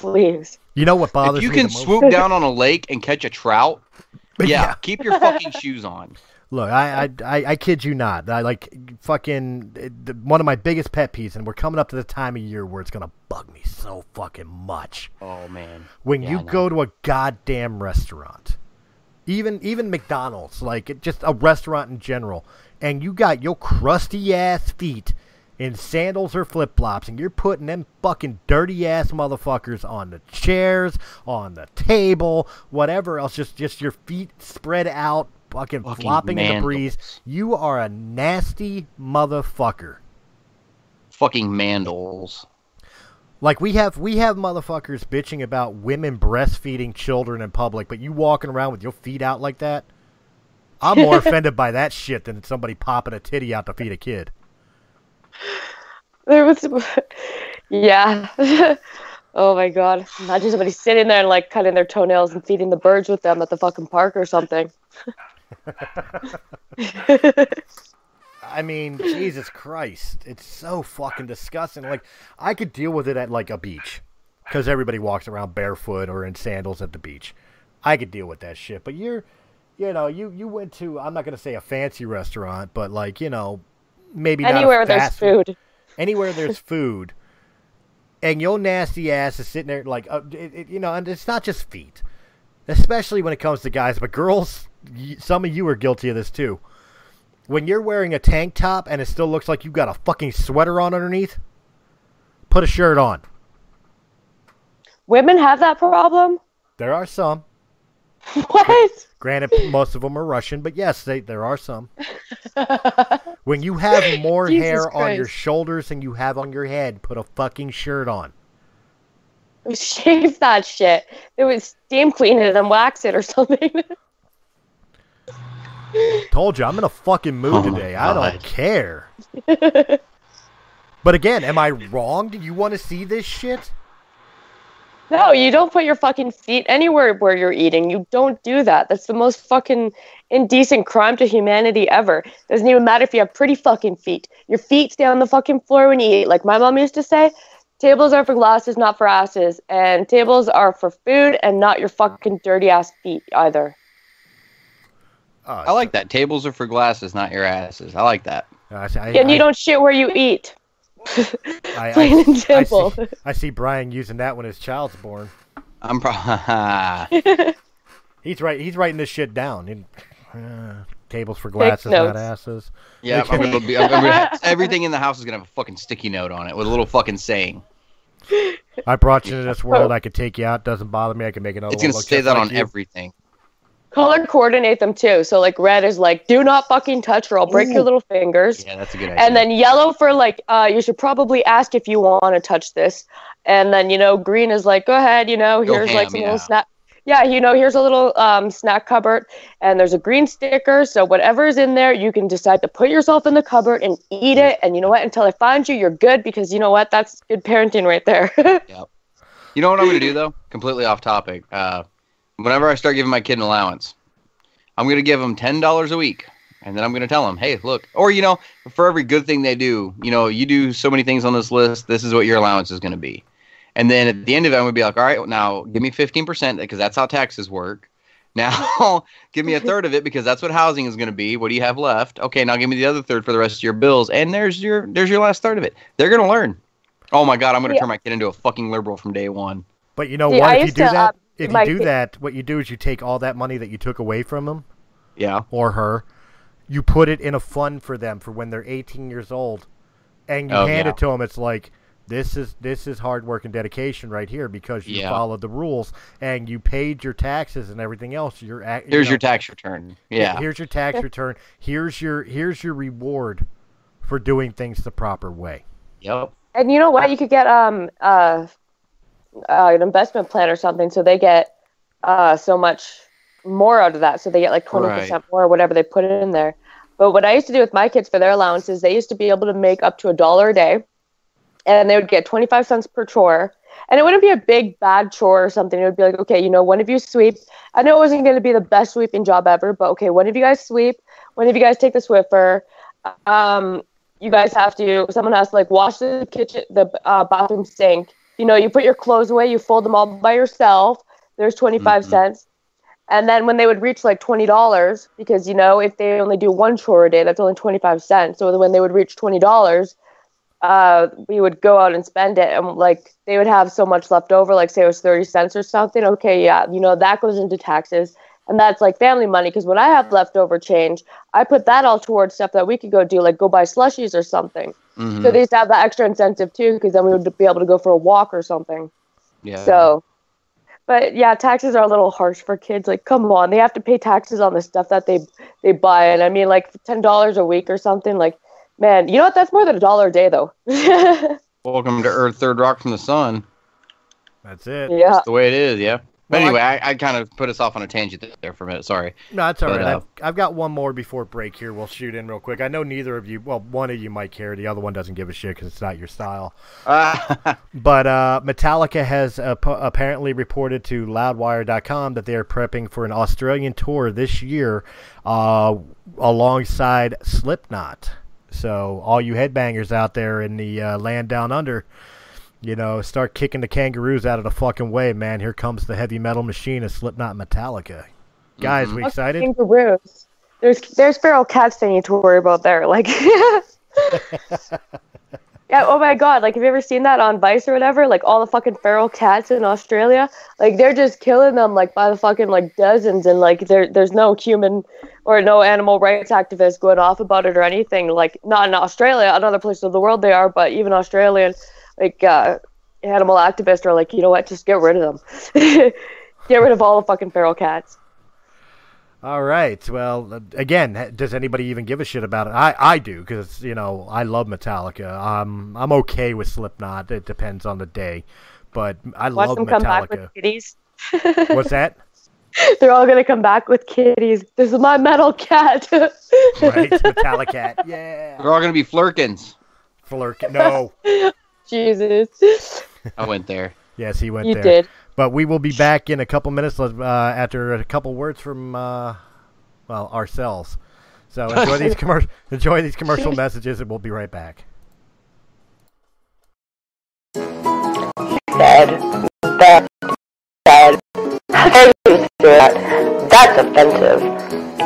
Please. You know what bothers me? If you me can the most? swoop down on a lake and catch a trout, yeah, Yeah. keep your fucking shoes on. Look, I, I, I, I kid you not. I like fucking it- the, one of my biggest pet peeves, and we're coming up to the time of year where it's gonna bug me so fucking much. Oh man. when Yeah, you go to a goddamn restaurant, even even McDonald's, like it, just a restaurant in general, and you got your crusty ass feet in sandals or flip flops, and you're putting them fucking dirty ass motherfuckers on the chairs, on the table, whatever else, just just your feet spread out, fucking, Fucking flopping in the breeze. You are a nasty motherfucker. Fucking mandals. Like we have we have motherfuckers bitching about women breastfeeding children in public, but you walking around with your feet out like that. I'm more offended by that shit than somebody popping a titty out to feed a kid. There was, yeah. oh my god! Imagine somebody sitting there and like cutting their toenails and feeding the birds with them at the fucking park or something. I mean, Jesus Christ, it's so fucking disgusting. Like I could deal with it at like a beach, because everybody walks around barefoot or in sandals at the beach. I could deal with that shit, but you're you know, you you went to I'm not gonna say a fancy restaurant, but like you know, maybe not a Anywhere there's fast- food. anywhere there's food, and your nasty ass is sitting there like, uh, it, it, you know, and it's not just feet, especially when it comes to guys, but girls. y- Some of you are guilty of this too. When you're wearing a tank top and it still looks like you've got a fucking sweater on underneath, put a shirt on. Women have that problem. There are some. What? Granted, most of them are Russian, but yes, they, there are some. When you have more Jesus hair on your shoulders than you have on your head, put a fucking shirt on. Shave that shit. It was steam clean it and wax it or something. Told you, I'm in a fucking mood Oh, today. I don't care. but again, am I wrong? Do you want to see this shit? No, you don't put your fucking feet anywhere where you're eating. You don't do that. That's the most fucking indecent crime to humanity ever. Doesn't even matter if you have pretty fucking feet. Your feet stay on the fucking floor when you eat. Like my mom used to say, tables are for glasses, not for asses. And tables are for food and not your fucking dirty ass feet either. Uh, I like that. Tables are for glasses, not your asses. I like that. I, I, And you don't shit where you eat. I, plain I- and I see, I see Brian using that when his child's born. I'm pro- He's right. He's writing this shit down. And, uh, tables for glasses, not asses. yeah. I'm gonna be, I'm gonna, everything in the house is gonna have a fucking sticky note on it with a little fucking saying. I brought you to this world. I could take you out. Doesn't bother me. I can make another It's one gonna look say that like on you. everything. Color coordinate them too. So like red is like do not fucking touch or I'll break your little fingers. Yeah, that's a good idea. And then yellow for like uh you should probably ask if you want to touch this. And then you know green is like go ahead, you know, Go here's like ham, some yeah. little snack yeah, you know, here's a little um, snack cupboard, and there's a green sticker. So whatever's in there, you can decide to put yourself in the cupboard and eat it. And you know what? Until I find you, you're good because you know what? That's good parenting right there. Yep. You know what I'm gonna do though? Completely off topic. Uh, whenever I start giving my kid an allowance, I'm gonna give them ten dollars a week, and then I'm gonna tell them, hey, look, or you know, for every good thing they do, you know, you do so many things on this list. This is what your allowance is gonna be, and then at the end of it, I'm gonna be like, all right, now give me fifteen percent because that's how taxes work. Now give me a third of it because that's what housing is gonna be. What do you have left? Okay, now give me the other third for the rest of your bills, and there's your there's your last third of it. They're gonna learn. Oh my god, I'm gonna Yeah. turn my kid into a fucking liberal from day one. But you know See, what? I If you used do to, that, uh, if you do that, what you do is you take all that money that you took away from them Yeah. or her, you put it in a fund for them for when they're 18 years old, and you Oh, hand yeah. it to them. It's like this is this is hard work and dedication right here because you Yeah. followed the rules and you paid your taxes and everything else. You're at, you Here's know, your tax return. Yeah. Here's your tax return. Here's your here's your reward for doing things the proper way. Yep. And you know what? You could get um uh, uh an investment plan or something, so they get uh so much more out of that. So they get like twenty percent more, or whatever they put in there. But what I used to do with my kids for their allowances, they used to be able to make up to a dollar a day, and they would get twenty five cents per chore. And it wouldn't be a big bad chore or something. It would be like, okay, you know, one of you sweep. I know it wasn't going to be the best sweeping job ever, but okay, one of you guys sweep, one of you guys take the Swiffer. Um, you guys have to someone has to like wash the kitchen the uh, bathroom sink you know you put your clothes away you fold them all by yourself there's 25 Mhm. cents. And then when they would reach like $20 because you know if they only do one chore a day that's only 25 cents. So when they would reach $20 uh, we would go out and spend it and like they would have so much left over like say it was 30 cents or something okay yeah you know that goes into taxes. And that's like family money because when i have leftover change i put that all towards stuff that we could go do like go buy slushies or something Mhm. so they used to have that extra incentive too, because then we would be able to go for a walk or something. yeah. So, but yeah, taxes are a little harsh for kids. Like, come on, they have to pay taxes on the stuff that they they buy, and I mean, like ten dollars a week or something. Like, man, you know what? That's more than a dollar a day, though. Welcome to Earth, third rock from the sun. That's it. That's the way it is. Yeah. But Well, anyway, I, I, kind of put us off on a tangent there for a minute. Sorry. No, that's all But, right. uh, I've, I've got one more before break here. We'll shoot in real quick. I know neither of you, well, one of you might care. The other one doesn't give a shit because it's not your style. Ah, But uh, Metallica has uh, apparently reported to Loudwire.com that they are prepping for an Australian tour this year uh, alongside Slipknot. So, all you headbangers out there in the uh, land down under, you know, start kicking the kangaroos out of the fucking way, man. Here comes the heavy metal machine of Slipknot and Metallica. Guys, we mm-hmm. excited? Kangaroos. There's there's feral cats they need to worry about there. Like Yeah, oh my god, like have you ever seen that on Vice or whatever? Like all the fucking feral cats in Australia? Like they're just killing them like by the fucking like dozens and like there there's no human or no animal rights activists going off about it or anything. Like not in Australia, another place of the world they are, but even Australian like uh animal activists are like, you know what, just get rid of them. get rid of all the fucking feral cats. All right. Well, uh, again, does anybody even give a shit about it? I, I do because you know I love Metallica. Um, I'm okay with Slipknot. It depends on the day, but I Watch love them come back with Metallica. kitties. What's that? They're all gonna come back with kitties. This is my metal cat. Right, Metallica. Yeah. They're all gonna be Flerkens. Flirk. No. Jesus. I went there. Yes, he went You there. did. But we will be back in a couple minutes uh, after a couple words from uh, well ourselves. So enjoy these commercial enjoy these commercial messages, and we'll be right back. said, that said, how dare you say that? That's offensive.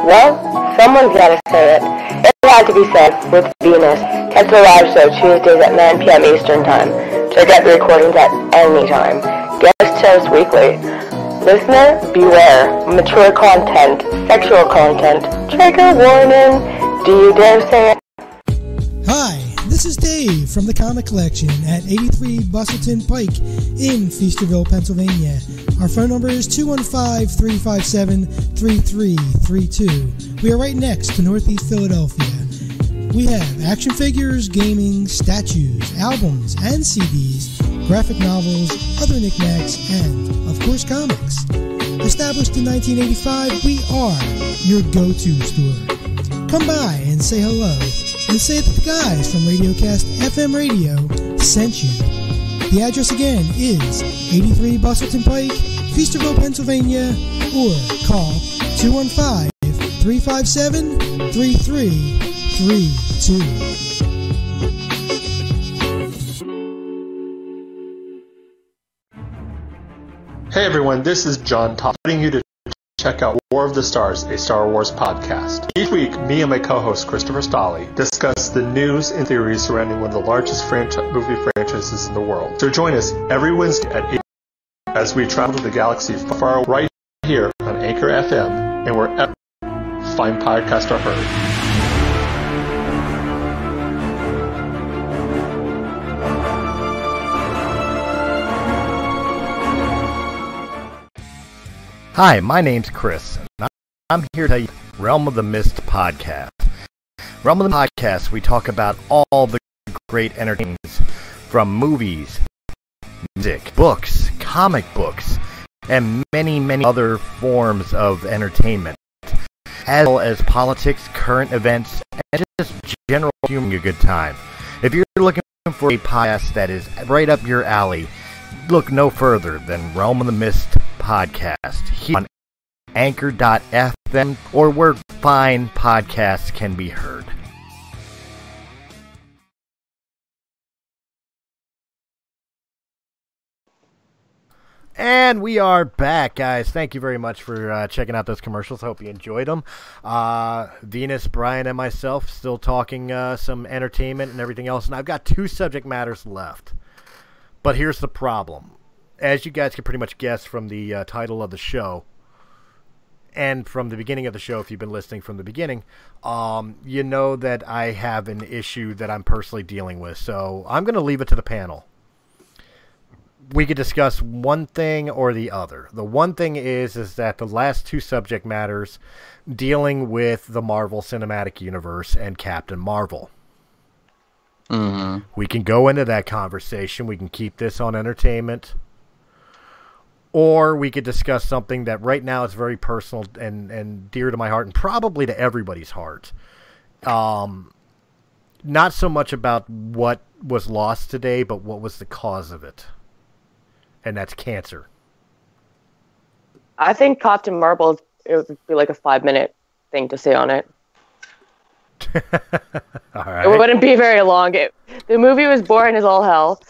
Well, someone's gotta say it. Had to be said with Venus. Catch the live show Tuesdays at 9 p.m. Eastern Time. Check out the recordings at any time. Guest shows weekly. Listener, beware. Mature content, sexual content, trigger warning. Do you dare say it? Hi, this is Dave from the Comic Collection at 83 Bustleton Pike in Feasterville, Pennsylvania. Our phone number is 215 357 3332. We are right next to Northeast Philadelphia. We have action figures, gaming, statues, albums, and CDs, graphic novels, other knickknacks, and, of course, comics. Established in 1985, we are your go-to store. Come by and say hello, and say that the guys from Radiocast FM Radio sent you. The address again is 83 Bustleton Pike, Feasterville, Pennsylvania, or call 215 357 3332. Hey everyone, this is John Todd, inviting you to check out War of the Stars, a Star Wars podcast. Each week, me and my co-host Christopher Stolley discuss the news and theories surrounding one of the largest franchi- movie franchises in the world. So join us every Wednesday at 8 as we travel to the galaxy far right here on Anchor FM and wherever fine podcasts are heard. Hi, my name's Chris. and I'm here to tell you Realm of the Mist podcast. Realm of the podcast, we talk about all the great entertainments from movies, music, books, comic books, and many, many other forms of entertainment, as well as politics, current events, and just general human a good time. If you're looking for a podcast that is right up your alley, look no further than Realm of the Mist podcast here on anchor.fm or where fine podcasts can be heard. And we are back, guys. Thank you very much for uh, checking out those commercials. Hope you enjoyed them. Uh, Venus, Brian, and myself still talking uh, some entertainment and everything else. And I've got two subject matters left. But here's the problem. As you guys can pretty much guess from the uh, title of the show, and from the beginning of the show, if you've been listening from the beginning, um, you know that I have an issue that I'm personally dealing with. So I'm going to leave it to the panel. We could discuss one thing or the other. The one thing is is that the last two subject matters dealing with the Marvel Cinematic Universe and Captain Marvel. Mm-hmm. We can go into that conversation. We can keep this on entertainment. Or we could discuss something that right now is very personal and, and dear to my heart and probably to everybody's heart. Um, not so much about what was lost today, but what was the cause of it. And that's cancer. I think Captain Marvel it would be like a five minute thing to say on it. All It wouldn't be very long. It, the movie was boring as all hell.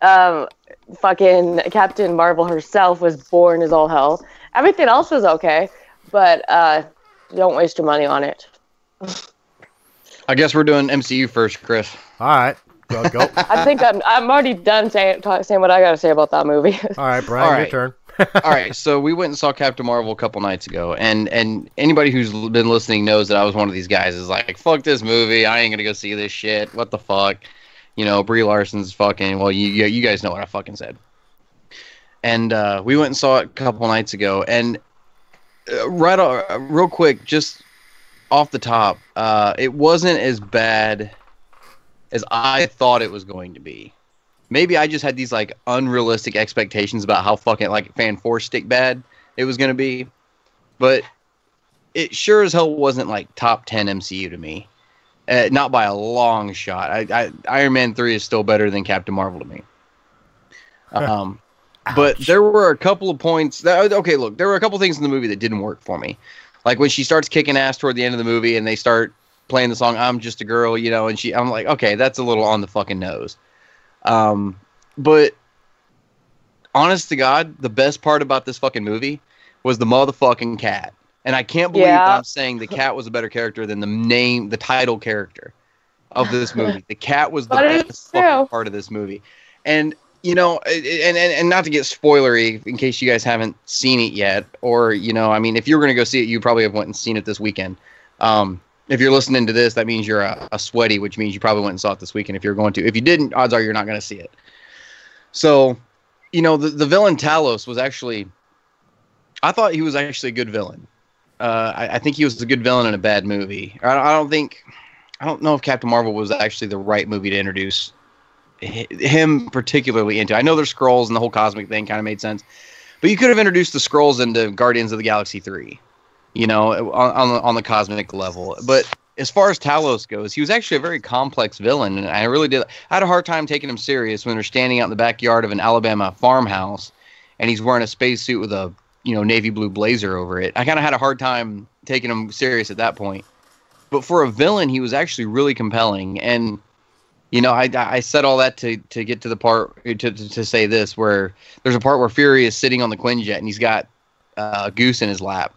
Um, fucking Captain Marvel herself was born as all hell. Everything else was okay, but uh, don't waste your money on it. I guess we're doing MCU first, Chris. All right, go go. I think I'm I'm already done saying talk, saying what I got to say about that movie. All right, Brian, All your turn. All right, so we went and saw Captain Marvel a couple nights ago, and and anybody who's been listening knows that I was one of these guys. Is like, fuck this movie. I ain't gonna go see this shit. What the fuck? You know, Brie Larson's fucking. Well, you you, guys know what I fucking said. And uh, we went and saw it a couple nights ago, and uh, right, uh, real quick, just off the top, uh, it wasn't as bad as I thought it was going to be maybe I just had these like unrealistic expectations about how fucking like fan four stick bad it was gonna be, but it sure as hell wasn't like top ten MCU to me, uh, not by a long shot. I, I Iron Man three is still better than Captain Marvel to me. Um, but there were a couple of points that okay, look, there were a couple things in the movie that didn't work for me, like when she starts kicking ass toward the end of the movie and they start playing the song "I'm Just a Girl," you know, and she, I'm like, okay, that's a little on the fucking nose. Um, but honest to God, the best part about this fucking movie was the motherfucking cat. And I can't believe Yeah. that I'm saying the cat was a better character than the name, the title character of this movie. The cat was the best part of this movie. And you know, and, and and not to get spoilery, in case you guys haven't seen it yet, or you know, I mean, if you were gonna go see it, you probably have went and seen it this weekend. Um, if you're listening to this, that means you're a, a sweaty, which means you probably went and saw it this weekend. If you're going to, if you didn't, odds are you're not going to see it. So, you know, the the villain Talos was actually, I thought he was actually a good villain. Uh, I, I think he was a good villain in a bad movie. I, I don't think, I don't know if Captain Marvel was actually the right movie to introduce him particularly into. I know there's Skrulls and the whole cosmic thing kind of made sense, but you could have introduced the Skrulls into Guardians of the Galaxy three you know, on, on the on the cosmic level. But as far as Talos goes, he was actually a very complex villain, and I really did. I had a hard time taking him serious when they're standing out in the backyard of an Alabama farmhouse, and he's wearing a spacesuit with a you know navy blue blazer over it. I kind of had a hard time taking him serious at that point. But for a villain, he was actually really compelling, and you know, I, I said all that to, to get to the part to, to, to say this where there's a part where Fury is sitting on the Quinjet and he's got uh, Goose in his lap,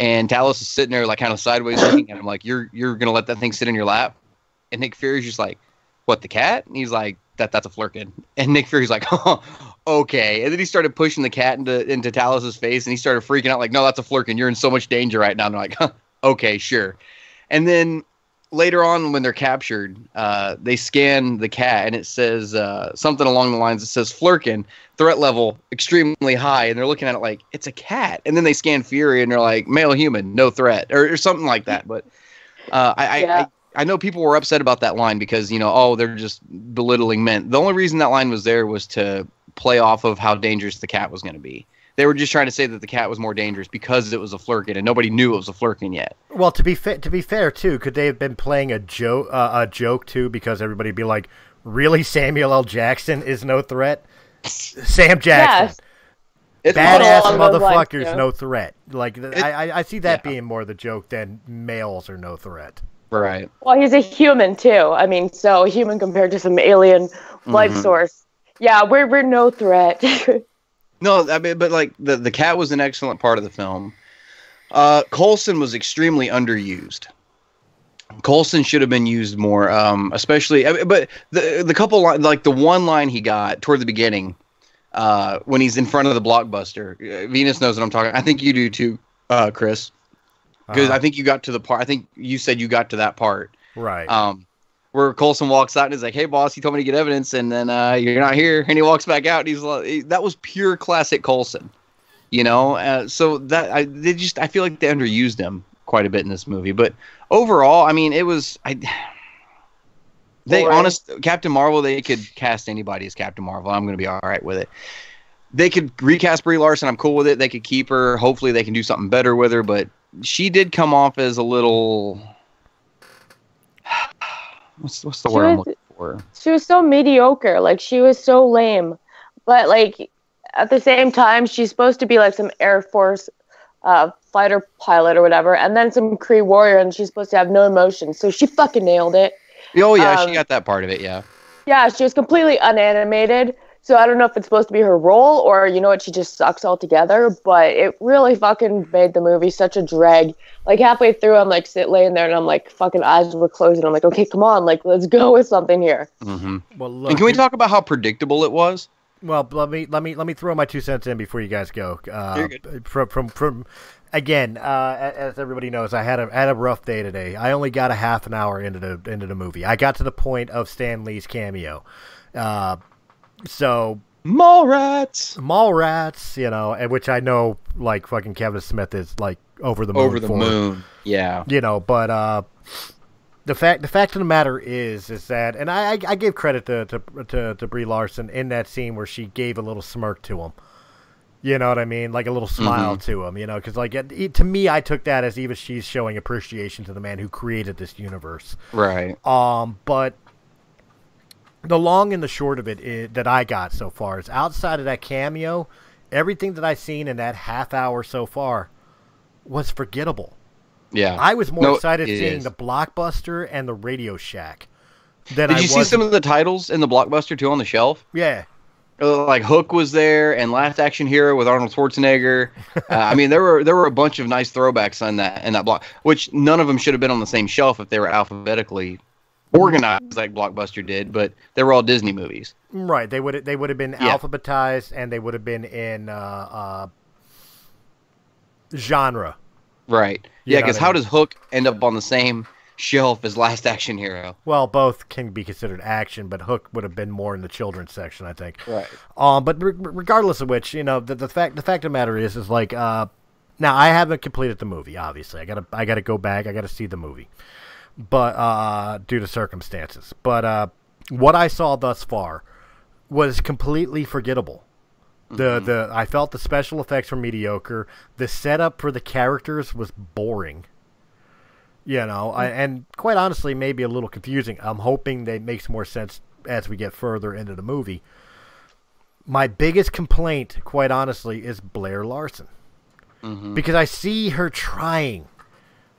and Talos is sitting there like kind of sideways looking at him like you're you're gonna let that thing sit in your lap, and Nick Fury's just like, what the cat? And he's like that that's a Flerken, and Nick Fury's like, oh, okay, and then he started pushing the cat into into Talos's face, and he started freaking out like, no, that's a Flerken, you're in so much danger right now. And I'm like, huh, okay, sure, and then later on when they're captured, uh, they scan the cat and it says uh, something along the lines. It says Flerken, threat level extremely high, and they're looking at it like it's a cat. And then they scan Fury and they're like male human, no threat, or, or something like that. But uh, I, Yeah. I, I I know people were upset about that line because you know oh they're just belittling men. The only reason that line was there was to play off of how dangerous the cat was going to be. They were just trying to say that the cat was more dangerous because it was a Flerken, and nobody knew it was a Flerken yet. Well, to be fa- to be fair too, could they have been playing a joke uh, a joke too? Because everybody would be like, "Really, Samuel L. Jackson is no threat." Sam Jackson, Yes. It's badass Along lines, motherfuckers, too. no threat. Like th- I, I, I see that yeah. being more the joke than males are no threat. right. Well, he's a human too. I mean, so human compared to some alien life Mhm. source. Yeah, we're we're no threat. No, I mean, but like the the cat was an excellent part of the film. Uh, Coulson was extremely underused. Coulson should have been used more, um, especially. I mean, But the the couple line, like the one line he got toward the beginning, uh, when he's in front of the blockbuster. uh, Venus knows what I'm talking. I think you do too, uh, Chris, because Uh, I think you got to the part. I think you said you got to that part right. um, where Coulson walks out and is like, "Hey, boss, he told me to get evidence, and then uh, you're not here." And he walks back out, and he's like, "That was pure classic Coulson," you know. Uh, so that I they just I feel like they underused him quite a bit in this movie, but overall, I mean, it was I. They Boring. honest Captain Marvel, they could cast anybody as Captain Marvel. I'm going to be all right with it. They could recast Brie Larson. I'm cool with it. They could keep her. Hopefully, they can do something better with her. But she did come off as a little. What's what's the She word I'm looking for? she was so mediocre. Like she was so lame. But like at the same time, she's supposed to be like some Air Force uh, fighter pilot or whatever, and then some Kree warrior, and she's supposed to have no emotion. So she fucking nailed it. Oh yeah, Um, she got that part of it. Yeah. Yeah, she was completely unanimated. So I don't know if it's supposed to be her role or you know what, she just sucks altogether. But it really fucking made the movie such a drag. Like halfway through, I'm like sit laying there and I'm like fucking eyes were closing. I'm like, okay, come on, like let's go with something here. Mm-hmm. Well, look, And can we talk about how predictable it was? Well, let me let me let me throw my two cents in before you guys go. Uh, You're good. From from from again, uh, as everybody knows, I had a had a rough day today. I only got a half an hour into the into the movie. I got to the point of Stan Lee's cameo. Uh, so Mallrats. Mallrats, you know, and which I know like fucking Kevin Smith is like over the moon Over the for. moon. Yeah. you know but uh the fact the fact of the matter is is that and i i, I give credit to, to to to brie larson in that scene where she gave a little smirk to him you know what i mean like a little smile to him you know because like it, it- to me i took that as even she's showing appreciation to the man who created this universe Right. um, but the long and the short of it is, that I got so far is outside of that cameo, everything that I've seen in that half hour so far was forgettable. Yeah. I was more No, excited seeing is. the Blockbuster and the Radio Shack than Did I you see some of the titles in the blockbuster too on the shelf? yeah, Uh, Like Hook was there, and Last Action Hero with Arnold Schwarzenegger. Uh, I mean, there were there were a bunch of nice throwbacks on that in that block, which none of them should have been on the same shelf if they were alphabetically organized like Blockbuster did. But they were all Disney movies. right. They would they would have been Yeah. alphabetized and they would have been in uh, uh, genre. Right. You Yeah, because I how mean. does Hook end up on the same shelf as Last Action Hero? Well, both can be considered action, but Hook would have been more in the children's section, I think. Right. Um, but re- regardless of which, you know, the, the fact the fact of the matter is, is like, uh, now I haven't completed the movie. Obviously, I gotta I gotta go back. I gotta see the movie, but uh, due to circumstances. But uh, what I saw thus far was completely forgettable. The the I felt the special effects were mediocre. The setup for the characters was boring. You know, I, and quite honestly, maybe a little confusing. I'm hoping that makes more sense as we get further into the movie. My biggest complaint, quite honestly, is Blair Larson. Because I see her trying,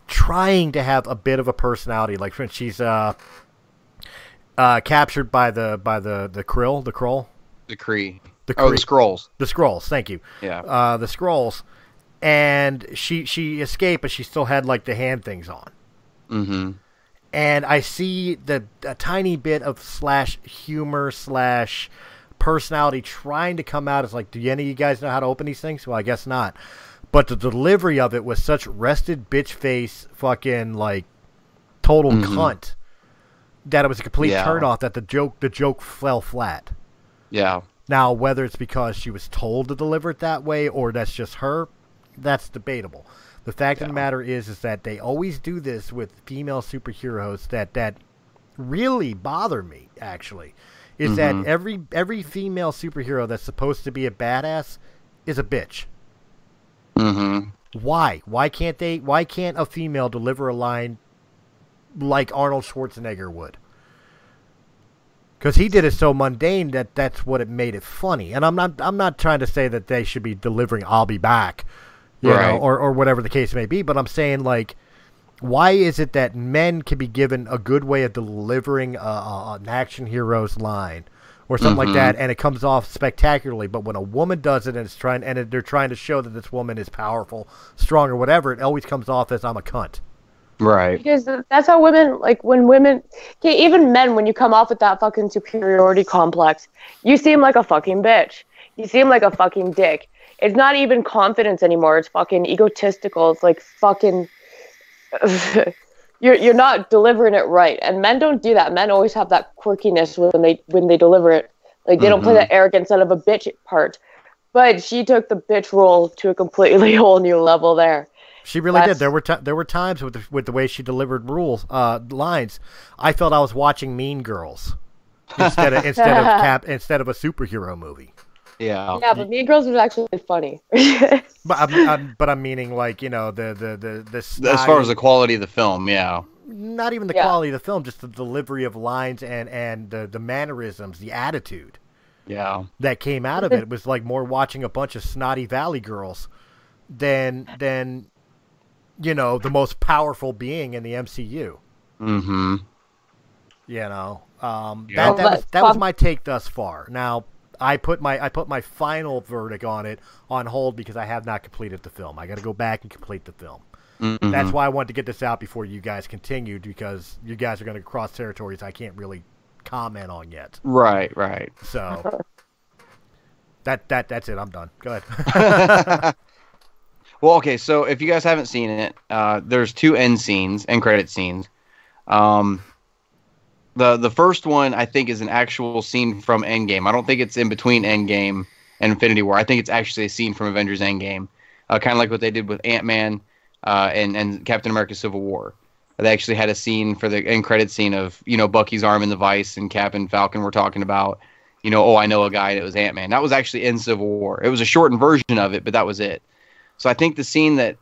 trying to have a bit of a personality. Like, for instance, she's uh, uh, captured by the by the the krill, the kroll, The Kree. The oh, Kree. the Skrulls. the Skrulls. Thank you. Yeah. Uh, the Skrulls, and she she escaped, but she still had like the hand things on. Mm-hmm. and I see the a tiny bit of slash humor slash personality trying to come out It's like, do any of you guys know how to open these things? Well, I guess not. But the delivery of it was such rested bitch face, fucking like total mm-hmm. cunt, that it was a complete Yeah. turn off. That the joke the joke fell flat. Yeah. Now, whether it's because she was told to deliver it that way or that's just her, that's debatable. The fact of the matter is, is that they always do this with female superheroes that that really bother me. Actually, is that mm-hmm. every every female superhero that's supposed to be a badass is a bitch. Mm-hmm. Why? Why can't they? Why can't a female deliver a line like Arnold Schwarzenegger would? Because he did it so mundane that that's what it made it funny. And I'm not I'm not trying to say that they should be delivering "I'll be back," you know, or or whatever the case may be. But I'm saying like, why is it that men can be given a good way of delivering a, a, an action hero's line? Or something like that, mm-hmm. and it comes off spectacularly. But when a woman does it, and it's trying, and they're trying to show that this woman is powerful, strong, or whatever, it always comes off as "I'm a cunt." Right. Because that's how women, like when women, okay, even men, when you come off with that fucking superiority complex, you seem like a fucking bitch. You seem like a fucking dick. It's not even confidence anymore. It's fucking egotistical. It's like fucking. you're you're not delivering it right, and men don't do that. Men always have that quirkiness when they when they deliver it. Like they don't play that arrogant son of a bitch part. But she took the bitch role to a completely whole new level there. She really That's- did. There were ti there were times with the, with the way she delivered rules uh, lines. I felt I was watching Mean Girls instead of instead of cap instead of a superhero movie. Yeah. Yeah, but Mean Girls was actually funny. But I'm, I'm but I'm meaning like you know the the the the As far as the quality of the film, yeah. not even the Yeah. quality of the film, just the delivery of lines and and the the mannerisms, the attitude Yeah. that came out of it was like more watching a bunch of snotty valley girls than than you know the most powerful being in the MCU. Mm-hmm. You know, um, Yeah. that, that was that was my take thus far. Now, I put my I put my final verdict on it on hold because I have not completed the film. I got to go back and complete the film. Mhm. That's why I wanted to get this out before you guys continued because you guys are going to cross territories I can't really comment on yet. right, right. So that that that's it. I'm done. Go ahead. Well, okay, so if you guys haven't seen it, uh, there's two end scenes, end credit scenes. Um, the the first one I think is an actual scene from Endgame. I don't think it's in between Endgame and Infinity War. I think it's actually a scene from Avengers Endgame, uh, kind of like what they did with Ant Man uh, and and Captain America: Civil War. They actually had a scene for the end credit scene of you know Bucky's arm in the vice and Cap and Falcon were talking about. You know, oh, I know a guy that was Ant Man. That was actually in Civil War. It was a shortened version of it, but that was it. So I think the scene that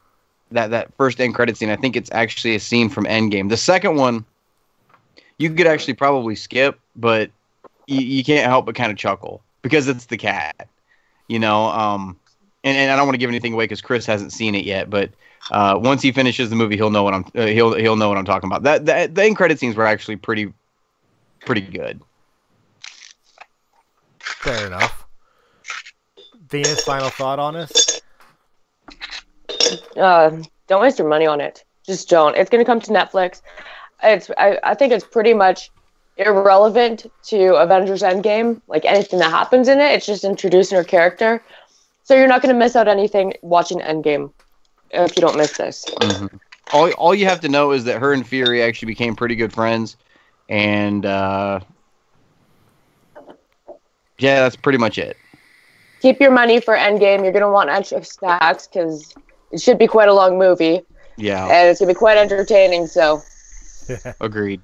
that that first end credit scene, I think it's actually a scene from Endgame. The second one, you could actually probably skip, but you, you can't help but kind of chuckle because it's the cat, you know. Um, and, and I don't want to give anything away because Chris hasn't seen it yet, but uh, once he finishes the movie, he'll know what I'm uh, he'll he'll know what I'm talking about. That, that the end credit scenes were actually pretty pretty good. Fair enough. Venus, final thought on this? Uh, don't waste your money on it. Just don't. It's going to come to Netflix. It's. I, I think it's pretty much irrelevant to Avengers Endgame. Like anything that happens in it, it's just introducing her character. So you're not going to miss out anything watching Endgame if you don't miss this. All all you have to know is that her and Fury actually became pretty good friends, and uh, yeah, that's pretty much it. Keep your money for Endgame. You're going to want extra stacks because it should be quite a long movie Yeah, and it's going to be quite entertaining. So agreed.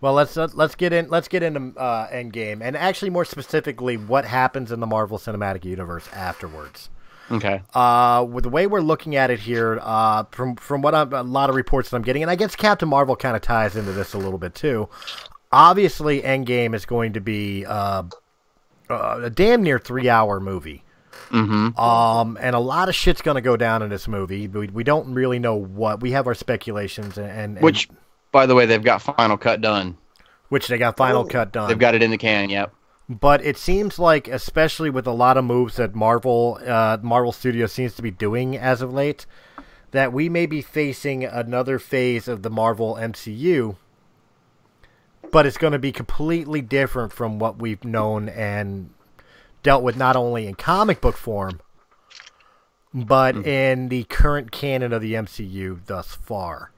Well, let's let's get in let's get into uh, Endgame, and actually more specifically, what happens in the Marvel Cinematic Universe afterwards. Okay. Uh, with the way we're looking at it here, uh, from from what I'm, a lot of reports that I'm getting, and I guess Captain Marvel kind of ties into this a little bit too. Obviously, Endgame is going to be uh, uh, a damn near three hour movie. Mm-hmm. Um, and a lot of shit's going to go down in this movie. We, we don't really know what. We have our speculations, and, and Which, by the way, they've got Final Cut done. which they got final cut done. They've got it in the can. Yep. but it seems like, especially with a lot of moves that Marvel uh, Marvel Studios seems to be doing as of late, that we may be facing another phase of the Marvel MCU. But it's going to be completely different from what we've known and dealt with not only in comic book form, but in the current canon of the MCU thus far.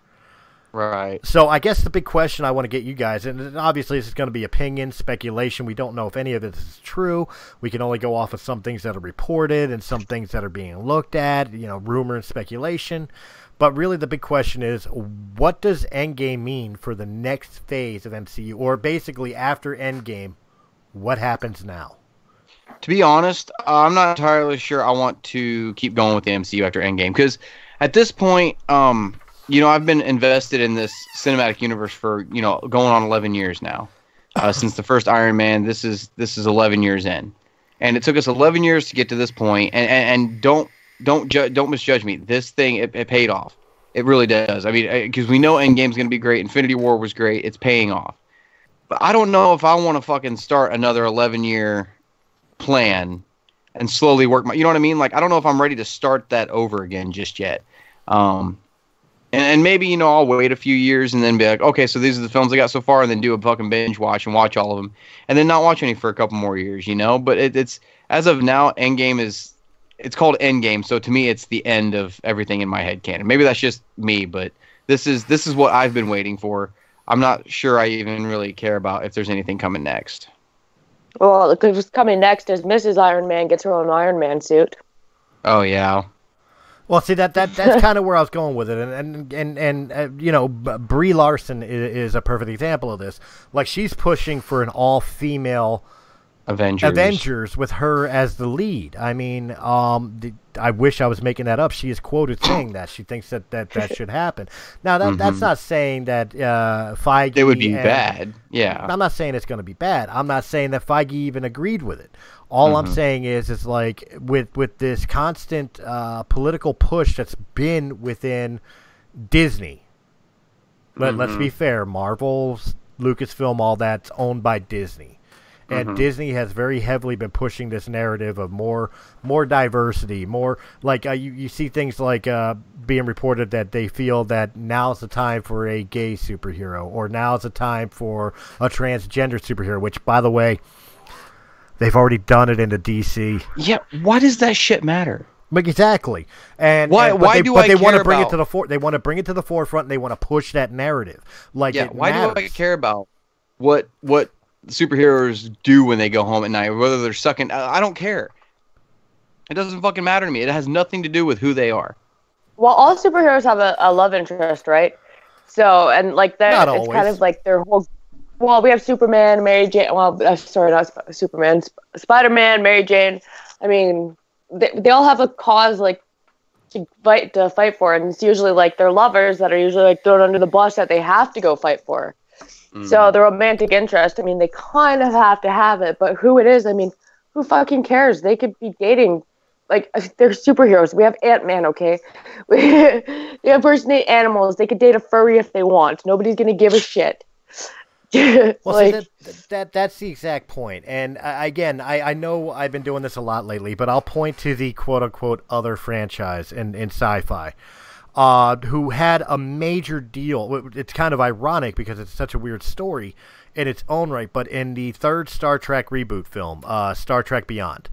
Right. So I guess the big question I want to get you guys, and obviously this is going to be opinion, speculation. We don't know if any of this is true. We can only go off of some things that are reported and some things that are being looked at, you know, rumor and speculation. But really, the big question is, what does Endgame mean for the next phase of MCU, or basically after Endgame, what happens now? To be honest, I'm not entirely sure I want to keep going with the MCU after Endgame because at this point, um, you know, I've been invested in this cinematic universe for you know going on 11 years now. Uh, since the first Iron Man, this is this is 11 years in, and it took us 11 years to get to this point. And and, and don't don't ju- don't misjudge me. This thing it, it paid off. It really does. I mean, because we know Endgame's going to be great. Infinity War was great. It's paying off. But I don't know if I want to fucking start another 11 year plan and slowly work my you know what I mean? Like I don't know if I'm ready to start that over again just yet. Um and, and maybe, you know, I'll wait a few years and then be like, okay, so these are the films I got so far, and then do a fucking binge watch and watch all of them, and then not watch any for a couple more years, you know. But it, it's as of now, Endgame is it's called Endgame, so to me, it's the end of everything in my head canon. Maybe that's just me, but this is this is what I've been waiting for. I'm not sure I even really care about if there's anything coming next. well, what's coming next is Mrs. Iron Man gets her own Iron Man suit. Oh yeah, Well, see that that that's kind of where I was going with it, and and and, and uh, you know, Brie Larson is, is a perfect example of this. Like she's pushing for an all-female Avengers. Avengers with her as the lead. I mean, um, the, I wish I was making that up. She is quoted saying that she thinks that that, that should happen. Now that that's not saying that uh, Feige. Mm-hmm. It would be and- bad. Yeah. I'm not saying it's going to be bad. I'm not saying that Feige even agreed with it. All I'm saying is, is like with with this constant uh, political push that's been within Disney. Let, Let's be fair. Marvel's Lucasfilm, all that's owned by Disney, and Mhm. Disney has very heavily been pushing this narrative of more more diversity, more like uh, you you see things like uh, being reported that they feel that now's the time for a gay superhero, or now's the time for a transgender superhero. Which, by the way, they've already done it in the DC. Yeah, why does that shit matter? Exactly, and Why- and- but why they, do but I they want to bring it to the for, they want to bring it to the forefront, and they want to push that narrative. Like, yeah, why do I care about what what superheroes do when they go home at night, whether they're sucking? I I don't care. It doesn't fucking matter to me. It has nothing to do with who they are. Well, all superheroes have a, a love interest, right? So, and like that, Not it's kind of like their whole. Well, we have Superman, Mary Jane. Well, uh, sorry, not Sp- Superman. Sp- Spider-Man, Mary Jane. I mean, they, they all have a cause like to fight to fight for, and it's usually like their lovers that are usually like thrown under the bus that they have to go fight for. So the romantic interest, I mean, they kind of have to have it, but who it is, I mean, who fucking cares? They could be dating, like they're superheroes. We have Ant Man, okay? We, they impersonate animals. They could date a furry if they want. Nobody's gonna give a shit. Well, see, like, that, that that's the exact point. And uh, again, I, I know I've been doing this a lot lately, but I'll point to the quote unquote other franchise in, in sci-fi, uh, who had a major deal. It's kind of ironic because it's such a weird story in its own right. But in the third Star Trek reboot film, uh, Star Trek Beyond,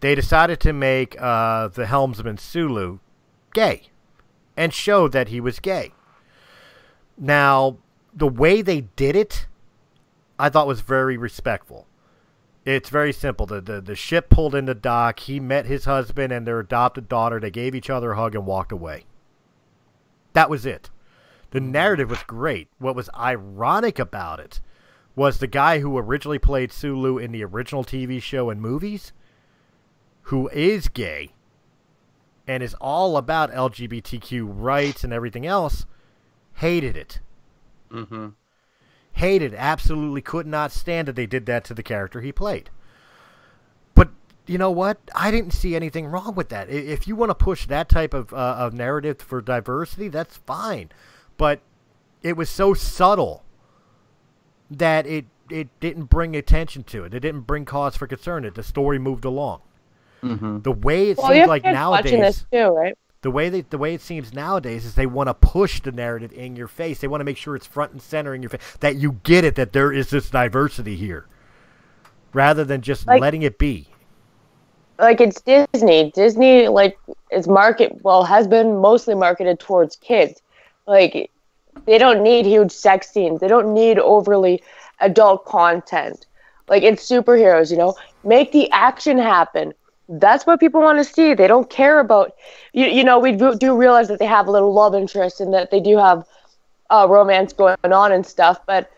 they decided to make uh, the helmsman Sulu gay, and show that he was gay. Now, the way they did it, I thought was very respectful. It's very simple. The, the the ship pulled into dock. He met his husband and their adopted daughter. They gave each other a hug and walked away. That was it. The narrative was great. What was ironic about it was the guy who originally played Sulu in the original TV show and movies, who is gay and is all about LGBTQ rights and everything else, hated it Mm-hmm. hated, absolutely could not stand that they did that to the character he played. But you know what? I didn't see anything wrong with that. If you want to push that type of, uh, of narrative for diversity, that's fine. But it was so subtle that it it didn't bring attention to it. It didn't bring cause for concern. It the story moved along. Mm-hmm. The way it well, seems like nowadays, this too, right? the way they, the way it seems nowadays is they want to push the narrative in your face. They want to make sure it's front and center in your face that you get it that there is this diversity here, rather than just Like- letting it be. Like it's Disney. Disney like is market well has been mostly marketed towards kids. Like they don't need huge sex scenes. They don't need overly adult content. Like it's superheroes, you know. Make the action happen. That's what people want to see. They don't care about you. You know, we do, realize that they have a little love interest and that they do have uh, romance going on and stuff. But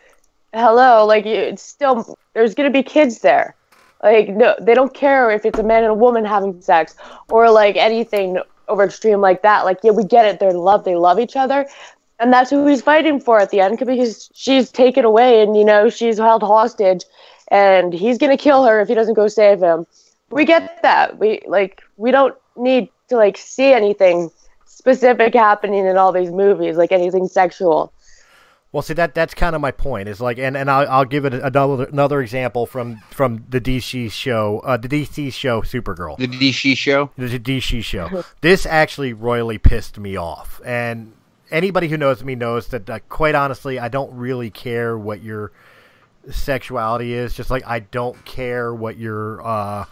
hello, like it's still there's gonna be kids there. Like no, they don't care if it's a man and a woman having sex or like anything over extreme like that. Like yeah, we get it. They're in love. They love each other, and that's who he's fighting for at the end because she's taken away and you know she's held hostage, and he's gonna kill her if he doesn't go save him. We get that. We like we don't need to like see anything specific happening in all these movies, like anything sexual. Well, see that that's kind of my point. Is like, and, and I'll, I'll give it another another example from from the DC show, uh, the DC show Supergirl. The DC show. the DC show. this actually royally pissed me off, and anybody who knows me knows that, uh, quite honestly, I don't really care what your sexuality is. Just like I don't care what your uh,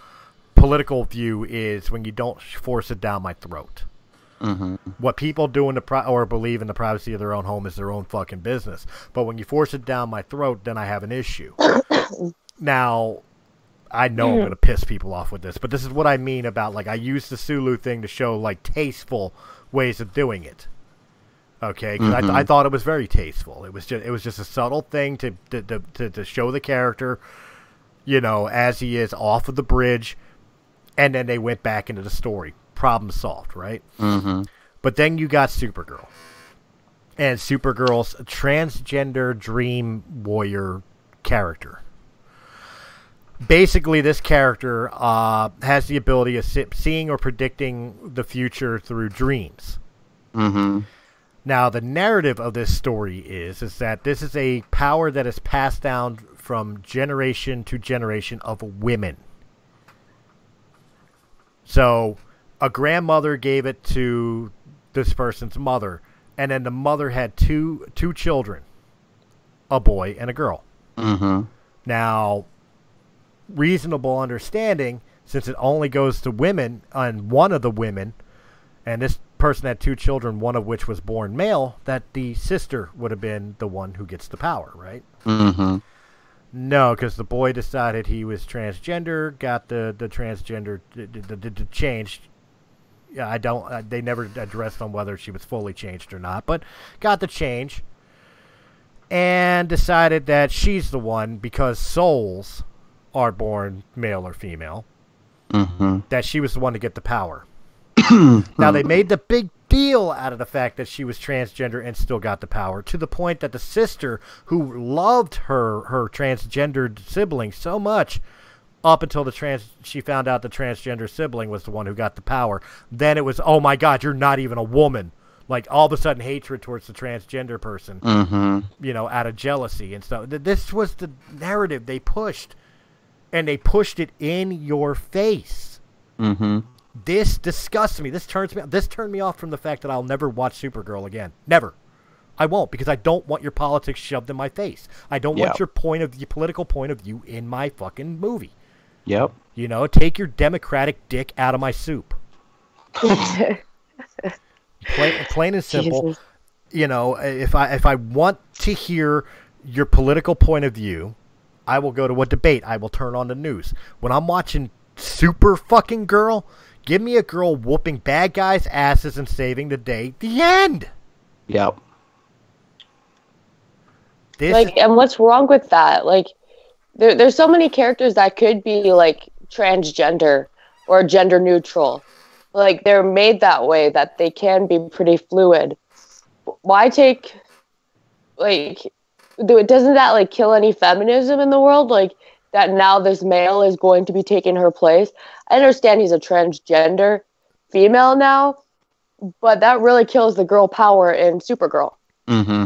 political view is when you don't force it down my throat. Mm-hmm. What people do in the pri- or believe in the privacy of their own home is their own fucking business. But when you force it down my throat, then I have an issue. now, I know I'm going to piss people off with this, but this is what I mean about like I use the Sulu thing to show like tasteful ways of doing it. Okay, 'Cause I, th- I thought it was very tasteful. It was just it was just a subtle thing to to, to to to show the character, you know, as he is off of the bridge, and then they went back into the story. Problem solved, right? Mm-hmm. But then you got Supergirl. And Supergirl's transgender dream warrior character. Basically, this character uh, has the ability of seeing or predicting the future through dreams. Mm-hmm. Now, the narrative of this story is is that this is a power that is passed down from generation to generation of women. So a grandmother gave it to this person's mother, and then the mother had two two children, a boy and a girl. Mm-hmm. Now, reasonable understanding, since it only goes to women and one of the women, and this person had two children, one of which was born male, that the sister would have been the one who gets the power, right? Mm-hmm. No, because the boy decided he was transgender, got the the transgender d- d- d- d- changed. Yeah, I don't. Uh, they never addressed on whether she was fully changed or not, but got the change, and decided that she's the one because souls are born male or female. Mm-hmm. That she was the one to get the power. now they made the big deal out of the fact that she was transgender and still got the power to the point that the sister who loved her her transgendered sibling so much up until the trans she found out the transgender sibling was the one who got the power then it was oh my god you're not even a woman like all of a sudden hatred towards the transgender person Mm-hmm. you know out of jealousy and stuff Th- this was the narrative they pushed and they pushed it in your face Mm-hmm. this disgusts me. This turns me. This turned me off from the fact that I'll never watch Supergirl again. Never. I won't because I don't want your politics shoved in my face. I don't Yeah. want your point of your political point of view in my fucking movie. Yep. You know, take your democratic dick out of my soup. Plain, plain and simple. Jesus. You know, if I if I want to hear your political point of view, I will go to a debate. I will turn on the news. When I'm watching Super fucking Girl, give me a girl whooping bad guys' asses and saving the day. The end. Yep. This like and what's wrong with that like there, there's so many characters that could be like transgender or gender neutral. Like they're made that way that they can be pretty fluid. Why take like do- doesn't that like kill any feminism in the world? Like that now this male is going to be taking her place? I understand he's a transgender female now but that really kills the girl power in supergirl. Mm-hmm.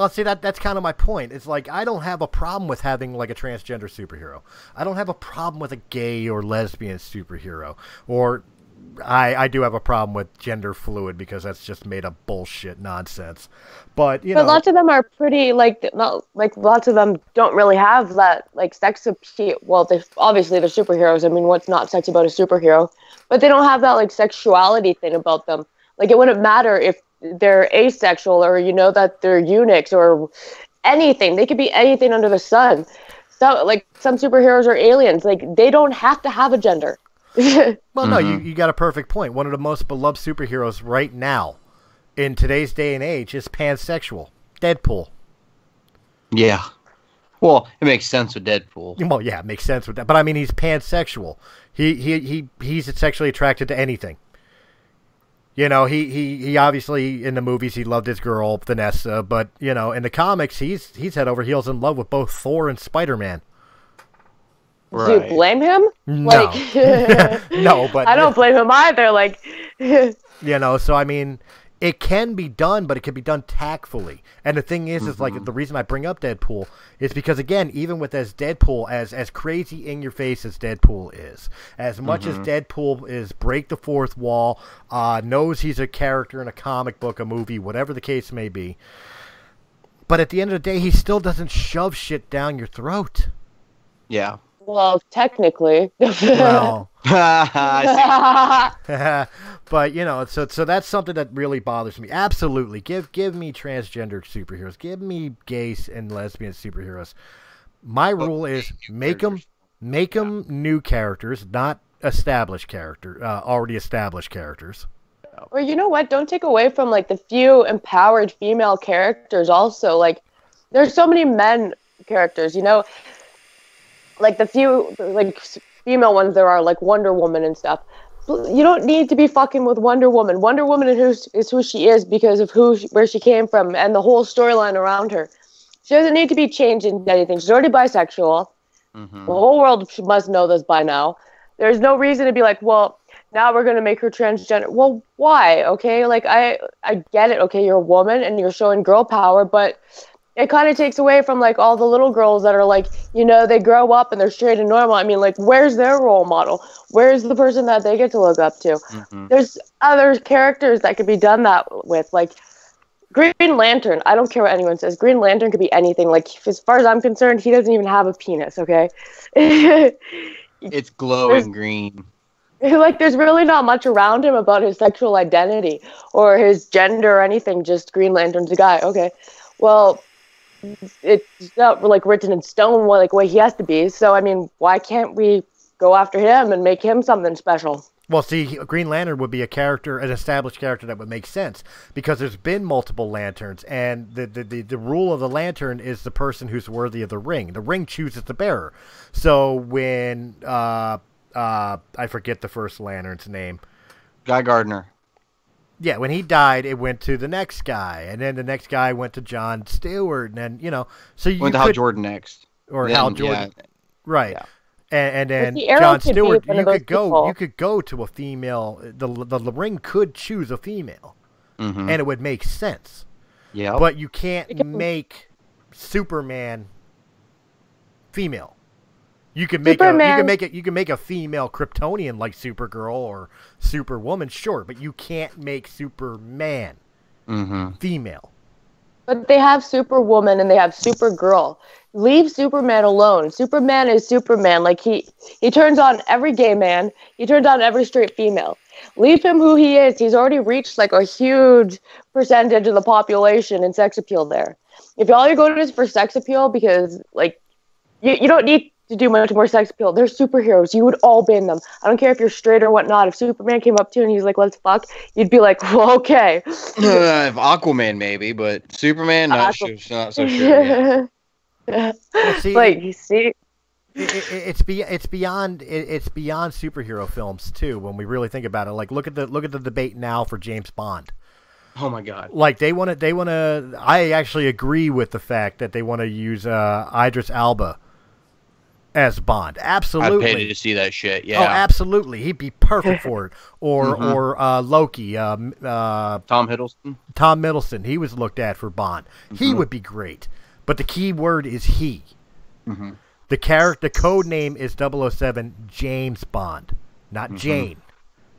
Well, see that that's kind of my point. It's like I don't have a problem with having like a transgender superhero. I don't have a problem with a gay or lesbian superhero. Or I I do have a problem with gender fluid because that's just made up bullshit nonsense. But you know, but know, lots of them are pretty like not like lots of them don't really have that like sex appeal. Well, they obviously they're superheroes. I mean, what's not sexy about a superhero? But they don't have that like sexuality thing about them. Like it wouldn't matter if they're asexual or you know that they're eunuchs or anything. They could be anything under the sun. So like some superheroes are aliens. Like they don't have to have a gender. well, no, you mm-hmm. you got a perfect point. One of the most beloved superheroes right now in today's day and age is pansexual. Deadpool. Yeah. Well, it makes sense with Deadpool. Well, yeah, it makes sense with that. But I mean, he's pansexual. He he he he's sexually attracted to anything. You know, he, he, he obviously in the movies he loved his girl Vanessa, but you know in the comics he's he's head over heels in love with both Thor and Spider Man. Do you blame him? No. Like No, but I don't blame him either. Like You know, so I mean, it can be done, but it can be done tactfully. And the thing is, is like the reason I bring up Deadpool is because again, even with as Deadpool, as as crazy in your face as Deadpool is, as much as Deadpool is break the fourth wall, uh, knows he's a character in a comic book, a movie, whatever the case may be. But at the end of the day, he still doesn't shove shit down your throat. Yeah. well, technically. Well, I but you know, so so that's something that really bothers me. Absolutely, give give me transgender superheroes. Give me gay and lesbian superheroes. My rule is make them make them new characters, not established character, uh, already established characters. Or you know what? Don't take away from like the few empowered female characters. Also, like there's so many men characters. You know, like the few like s- female ones there are, like Wonder Woman and stuff. You don't need to be fucking with Wonder Woman. Wonder Woman is who, is who she is because of who she, where she came from and the whole storyline around her. She doesn't need to be changed into anything. She's already bisexual. Mm-hmm. The whole world must know this by now. There's no reason to be like, well, now we're gonna make her transgender. Well, why? Okay, like I I get it. Okay, you're a woman and you're showing girl power, but it kind of takes away from like all the little girls that are like, you know, they grow up and they're straight and normal. I mean, like, where's their role model? Where's the person that they get to look up to? Mhm. There's other characters that could be done that with, like Green Lantern. I don't care what anyone says. Green Lantern could be anything. Like, as far as I'm concerned, he doesn't even have a penis. Okay. It's glowing There's- green. like there's really not much around him about his sexual identity or his gender or anything just green lantern's a guy okay well it's not like written in stone like what he has to be so i mean why can't we go after him and make him something special Well, see, Green Lantern would be a character, an established character that would make sense because there's been multiple lanterns, and the, the, the, the rule of the lantern is the person who's worthy of the ring. The ring chooses the bearer. So when uh, uh, I forget the first lantern's name. Guy Gardner. Yeah, when he died, it went to the next guy, and then the next guy went to John Stewart, and then you know, so you Went to could, Hal Jordan next. or Then, Hal Jordan, yeah. right? Yeah. And, and then the John Stewart, one you could go, people. you could go to a female. The, the the ring could choose a female, Mhm. and it would make sense. Yep. But you can't Because- make Superman female. You can make a, you can make it you can make a female Kryptonian like Supergirl or Superwoman, sure, but you can't make Superman Mhm. female. But they have Superwoman and they have Supergirl. Leave Superman alone. Superman is Superman. Like he he turns on every gay man. He turns on every straight female. Leave him who he is. He's already reached like a huge percentage of the population in sex appeal there. If all you're going is for sex appeal because like you, you don't need to do much more sex appeal. They're superheroes. You would all ban them. I don't care if you're straight or whatnot. If Superman came up to you and he's like, let's fuck, you'd be like, well, okay. Uh, if Aquaman maybe, but Superman not, Aqu- so, not so sure. yet. Well, see, like, you see, it, it, it's be, it's beyond it, it's beyond superhero films too. When we really think about it, like look at the look at the debate now for James Bond. Oh my God. Like they want to they want to. I actually agree with the fact that they want to use uh, Idris Elba as Bond. Absolutely. I'd Absolutely. pay to see that shit. Yeah. Oh, absolutely. He'd be perfect for it. Or Mhm. or uh, Loki, um, uh, Tom Hiddleston. Tom Middleton. He was looked at for Bond. He Mhm. would be great. But the key word is he. Mhm. The character, the code name is 007 James Bond, not Jane.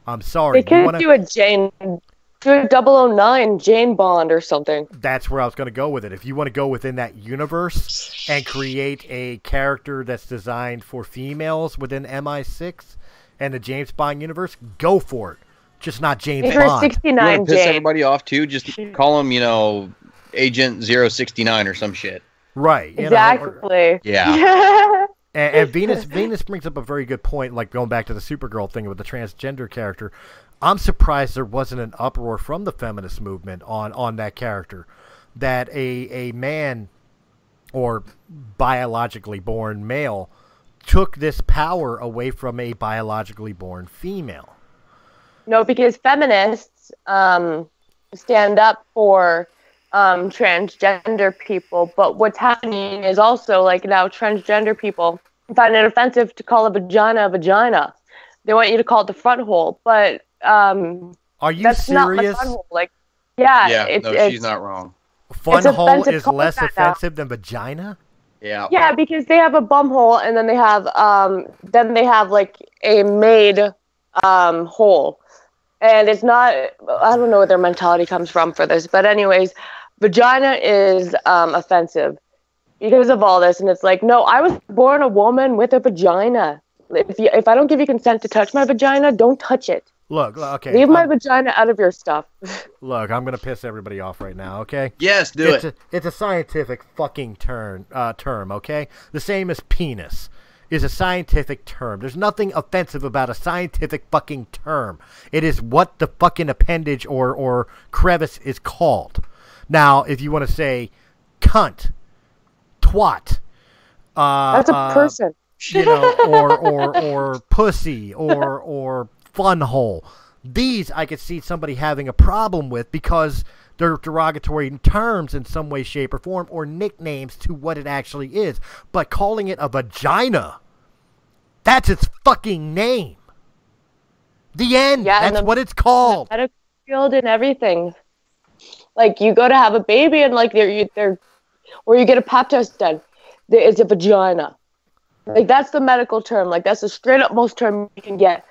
I'm sorry. they could You wanna- do a Jane, do a 009 Jane Bond or something. that's where I was going to go with it. If you want to go within that universe and create a character that's designed for females within MI6 and the James Bond universe, go for it. Just not James If you're Bond. You 69 want to piss Jane. everybody off too? Just call him, you know, Agent 069 or some shit. Right. you know, or- Exactly. Yeah. and, and Venus Venus brings up a very good point, like going back to the Supergirl thing with the transgender character. I'm surprised there wasn't an uproar from the feminist movement on on that character, that a a man or biologically born male took this power away from a biologically born female. no, because feminists um, stand up for um, transgender people, but what's happening is also like now transgender people find it offensive to call a vagina a vagina. They want you to call it the front hole, but um, Are you that's not the serious? front hole. Like, yeah, yeah. it's, no, it's, she's not wrong. Fun It's hole is less that now. offensive than vagina. Yeah. Yeah, because they have a bum hole and then they have um then they have like a made um hole. And it's not I don't know where their mentality comes from for this, but anyways, vagina is um offensive because of all this and it's like, no, I was born a woman with a vagina. If you, if I don't give you consent to touch my vagina, don't touch it. Look, okay. Leave my I'm- vagina out of your stuff. look, I'm gonna piss everybody off right now. Okay. Yes, do it's it. A, it's a scientific fucking term. Uh, term, okay? The same as penis is a scientific term. There's nothing offensive about a scientific fucking term. It is what the fucking appendage or or crevice is called. Now, if you want to say cunt, twat, uh, That's a uh, person. you know, or or or pussy or or fun hole. These I could see somebody having a problem with because they're derogatory terms in some way, shape, or form, or nicknames to what it actually is. But calling it a vagina, that's its fucking name. The end. Yeah, that's the- what it's called. medical field and everything. Like you go to have a baby and like they're you- they're or you get a pap test done, there is a vagina. Like that's the medical term. Like that's the straight up most term you can get.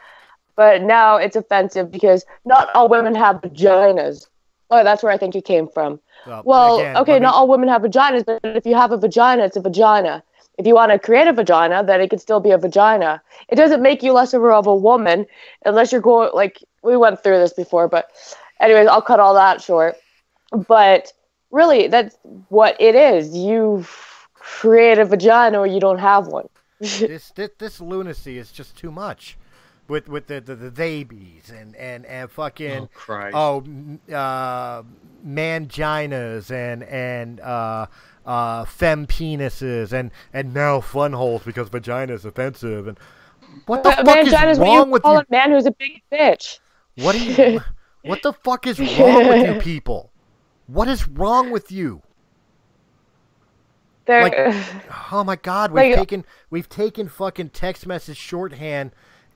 But now it's offensive because not all women have vaginas. Oh, that's where I think it came from. Well, Well, again, okay, me- not all women have vaginas, but if you have a vagina, it's a vagina. If you want to create a vagina, then it could still be a vagina. It doesn't make you less of a, of a woman unless you're going like we went through this before, but anyways, I'll cut all that short. But really, that's what it is. You create a vagina or you don't have one. this, this this lunacy is just too much. With with the the, the babies and and and fucking Oh, Christ. oh uh manginas and and uh uh fem penises and and now fun holes because vagina is offensive and what the A fuck is vagina is what wrong you with call you? a man who's a big bitch. What are you? what the fuck is wrong with you people? What is wrong with you? They're, Like- Oh my god, we've Like- taken we've taken fucking text message shorthand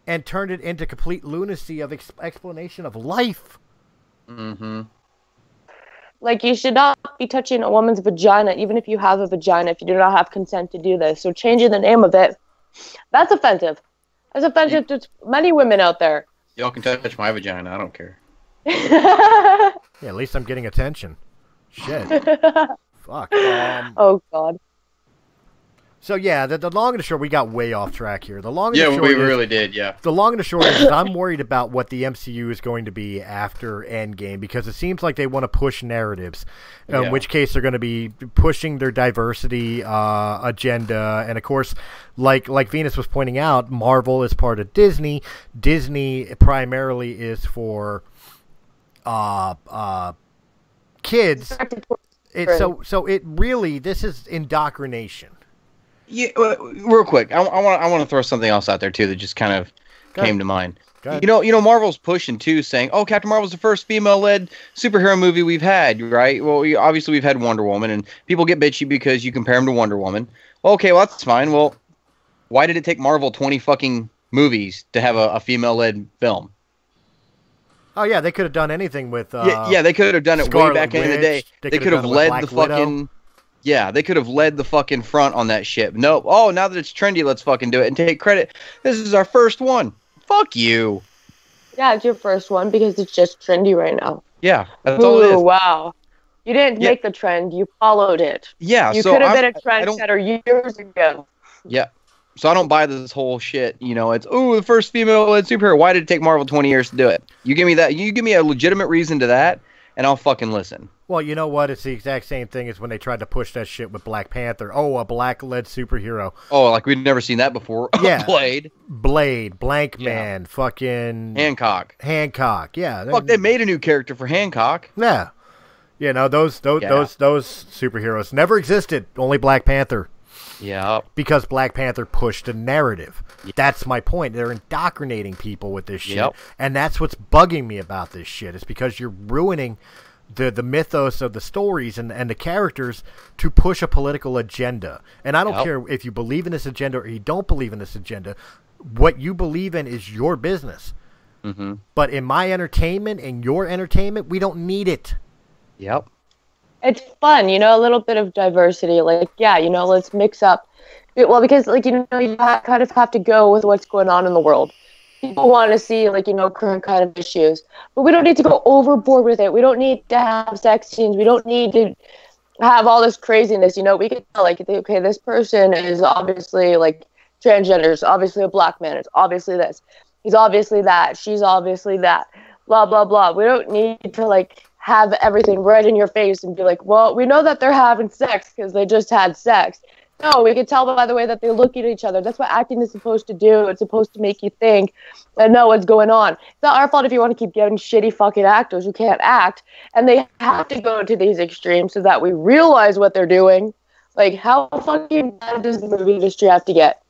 and turned it into complete lunacy of ex- explanation of life. Mm-hmm. Like you should not be touching a woman's vagina, even if you have a vagina, if you do not have consent to do this. So changing the name of it, that's offensive. That's offensive to many women out there. Y'all can touch my vagina. I don't care. Yeah, at least I'm getting attention. Shit. Fuck. Um, oh God. So yeah, the, the long and the short, we got way off track here. The long and Yeah, the short we is- really did. Yeah. The long and the short is I'm worried about what the MCU is going to be after Endgame because it seems like they want to push narratives, in Yeah. which case they're going to be pushing their diversity uh, agenda, and of course, like like Venus was pointing out, Marvel is part of Disney. Disney primarily is for uh, uh, kids. It, so so it really this is indoctrination. Yeah, uh, real quick, I, I want I want to throw something else out there too that just kind of came to mind. You know, you know, Marvel's pushing too, saying, "Oh, Captain Marvel's the first female-led superhero movie we've had." Right? Well, we, obviously we've had Wonder Woman, and people get bitchy because you compare them to Wonder Woman. Well, okay, well that's fine. Well, why did it take Marvel twenty fucking movies to have a, a female-led film? Oh yeah, they could have done anything with. Uh, yeah, yeah, they could have done it Scarlett way back in the day. They They, could have led the Black Widow. Yeah, they could have led the fucking front on that ship. Nope. oh, now that it's trendy, let's fucking do it and take credit. This is our first one. Fuck you. Yeah, it's your first one because it's just trendy right now. Yeah, that's all it Ooh, is. wow. You didn't Yeah. make the trend, you followed it. Yeah, you so could have been a trendsetter years ago. Yeah. So I don't buy this whole shit. You know, it's oh the first female-led superhero. Why did it take Marvel twenty years to do it? You give me that. You give me a legitimate reason to that, and I'll fucking listen. Well, you know what? It's the exact same thing as when they tried to push that shit with Black Panther. Oh, a black-led superhero. Oh, like we'd never seen that before. Yeah. Blade, Blade, Blank Yeah. Man, fucking Hancock. Hancock. Yeah. Fuck, they made a new character for Hancock. Yeah. You know those those Yeah. those those superheroes never existed. Only Black Panther Yeah. because Black Panther pushed a narrative. That's my point. They're indoctrinating people with this shit, Yep. and that's what's bugging me about this shit. Is because you're ruining the the mythos of the stories and and the characters to push a political agenda. And I don't Yep. care if you believe in this agenda or you don't believe in this agenda. What you believe in is your business. Mm-hmm. But in my entertainment and your entertainment, we don't need it. Yep. It's fun, you know, a little bit of diversity. Like, yeah, you know, let's mix up. Well, because, like, you know, you kind of have to go with what's going on in the world. People want to see, like, you know, current kind of issues. But we don't need to go overboard with it. We don't need to have sex scenes. We don't need to have all this craziness. You know, we can tell, like, okay, this person is obviously, like, transgender. Is obviously a black man. It's obviously this. He's obviously that. She's obviously that. Blah, blah, blah. We don't need to, like, have everything right in your face and be like, well, we know that they're having sex because they just had sex. No, we could tell by the way that they look at each other. That's what acting is supposed to do. It's supposed to make you think and know what's going on. It's not our fault if you want to keep getting shitty fucking actors who can't act. And they have to go to these extremes so that we realize what they're doing. Like, how fucking bad does the movie industry have to get?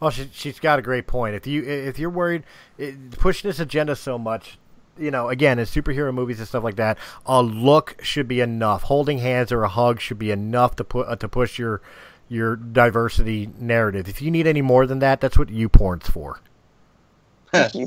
Well, she, she's got a great point. If you if you're worried it, pushing this agenda so much, you know, again, in superhero movies and stuff like that, a look should be enough. Holding hands or a hug should be enough to put uh, to push your your diversity narrative. If you need any more than that, that's what YouPorn's for.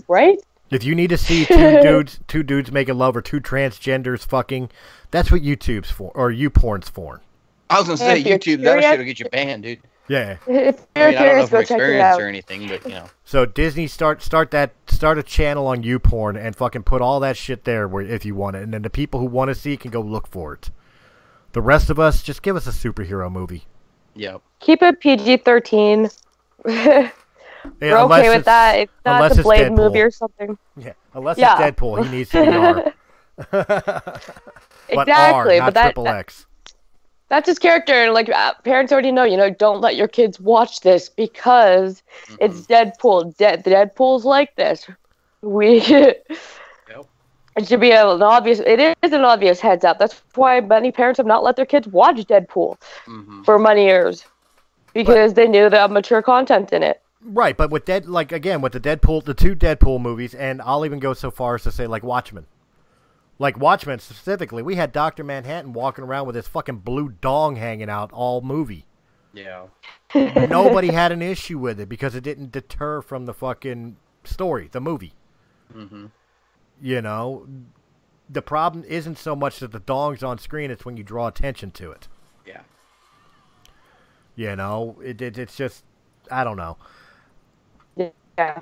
right? If you need to see two dudes two dudes making love or two transgenders fucking, that's what YouTube's for or YouPorn's for. I was gonna say YouTube. That curious- shit'll get you banned, dude. Yeah. If you're I mean, I don't know curious, from go check it experience out. or anything, but you know. So Disney start start that start a channel on YouPorn and fucking put all that shit there where if you want it, and then the people who want to see it can go look for it. The rest of us, just give us a superhero movie. Yeah. Keep it PG thirteen. Yeah, We're okay with that. It's not unless the it's Blade Deadpool. movie or something. Yeah, unless Yeah. it's Deadpool, he needs to be R. but exactly, R, not but that, triple that- X. that's his character, and like uh, parents already know. You know, don't let your kids watch this because it's Deadpool. De- Deadpool's like this. We. It should be a- an obvious. It is an obvious heads up. That's why many parents have not let their kids watch Deadpool Mm-hmm. for many years because they knew the mature content in it. Right, but with Dead, like again, with the Deadpool, the two Deadpool movies, and I'll even go so far as to say like Watchmen. Like Watchmen specifically, we had Doctor Manhattan walking around with his fucking blue dong hanging out all movie. Yeah. Nobody had an issue with it because it didn't deter from the fucking story, the movie. Mm-hmm. You know, the problem isn't so much that the dong's on screen; it's when you draw attention to it. Yeah. You know, it, it it's just I don't know. Yeah.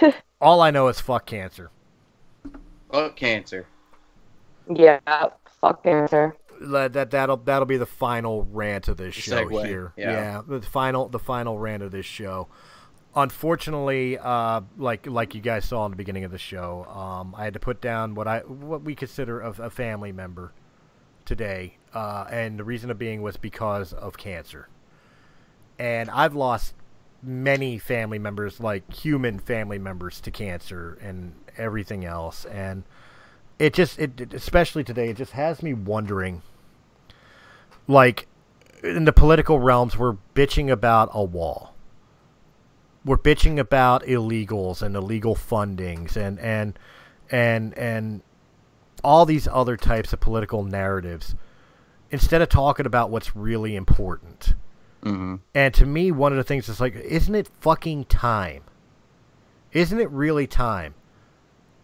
All I know is fuck cancer. Fuck cancer. Yeah. Fuck cancer. Let- that that'll that'll be the final rant of this The show segue, here. yeah. the final the final rant of this show. Unfortunately, uh, like like you guys saw in the beginning of the show, um, I had to put down what I what we consider a, a family member today, uh, and the reason of being was because of cancer. And I've lost many family members, like human family members, to cancer and everything else, and it just it especially today it just has me wondering like in the political realms we're bitching about a wall. We're bitching about illegals and illegal fundings and and and and all these other types of political narratives instead of talking about what's really important. Mm-hmm. and to me one of the things is like isn't it fucking time? Isn't it really time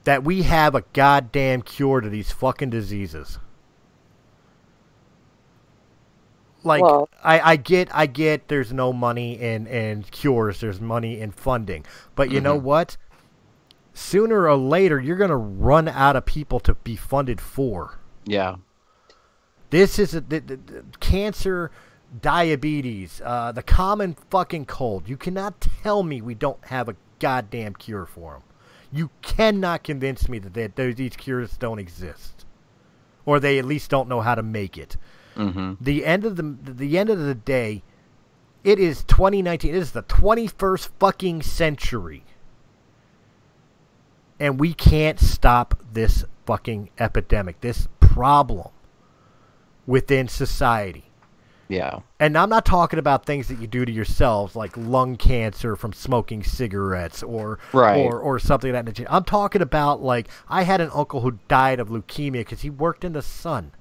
that we have a goddamn cure to these fucking diseases. Like Well- I, I get I get there's no money in, in cures, there's money in funding. But you know what? Sooner or later you're gonna run out of people to be funded for. Yeah. This is a, the, the, the cancer, diabetes, uh, the common fucking cold. You cannot tell me we don't have a goddamn cure for them. You cannot convince me that they, those, these cures don't exist, or they at least don't know how to make it. Mm-hmm. The end of the the end of the day, it is 2019. It is the 21st fucking century, and we can't stop this fucking epidemic, this problem within society. Yeah. And I'm not talking about things that you do to yourselves, like lung cancer from smoking cigarettes, or Right. or or something like that. I'm talking about like I had an uncle who died of leukemia because he worked in the sun,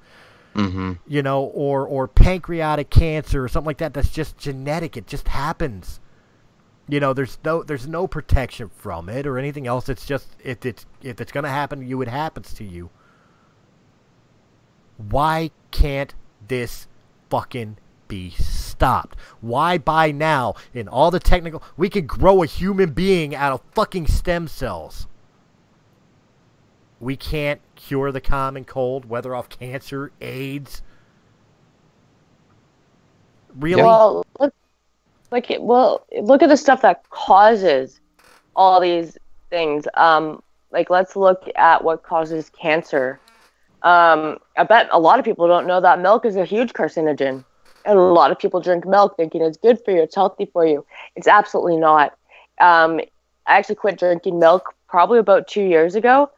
Mm-hmm. you know, or or pancreatic cancer or something like that. That's just genetic. It just happens. You know, there's no there's no protection from it or anything else. It's just if it's if it's gonna happen to you, it happens to you. Why can't this fucking be stopped? Why by now, in all the technical, we could grow a human being out of fucking stem cells? We can't cure the common cold, whether off cancer, AIDS. Really? Well, look, like, well, look at the stuff that causes all these things. Um, like, let's look at what causes cancer. Um, I bet a lot of people don't know that milk is a huge carcinogen, and a lot of people drink milk thinking it's good for you, it's healthy for you. It's absolutely not. Um, I actually quit drinking milk probably about two years ago,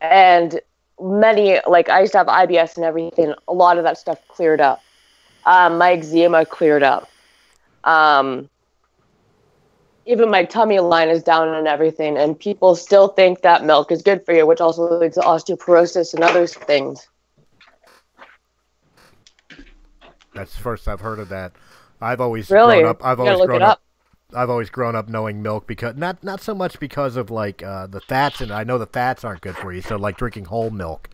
and many like I used to have IBS and everything. A lot of that stuff cleared up um, my eczema cleared up. Um, even my tummy line is down and everything, and people still think that milk is good for you, which also leads to osteoporosis and other things. That's the first I've heard of that. I've always Really? grown up. I've You always grown up. up. I've always grown up knowing milk because not not so much because of like uh, the fats, and I know the fats aren't good for you. So like drinking whole milk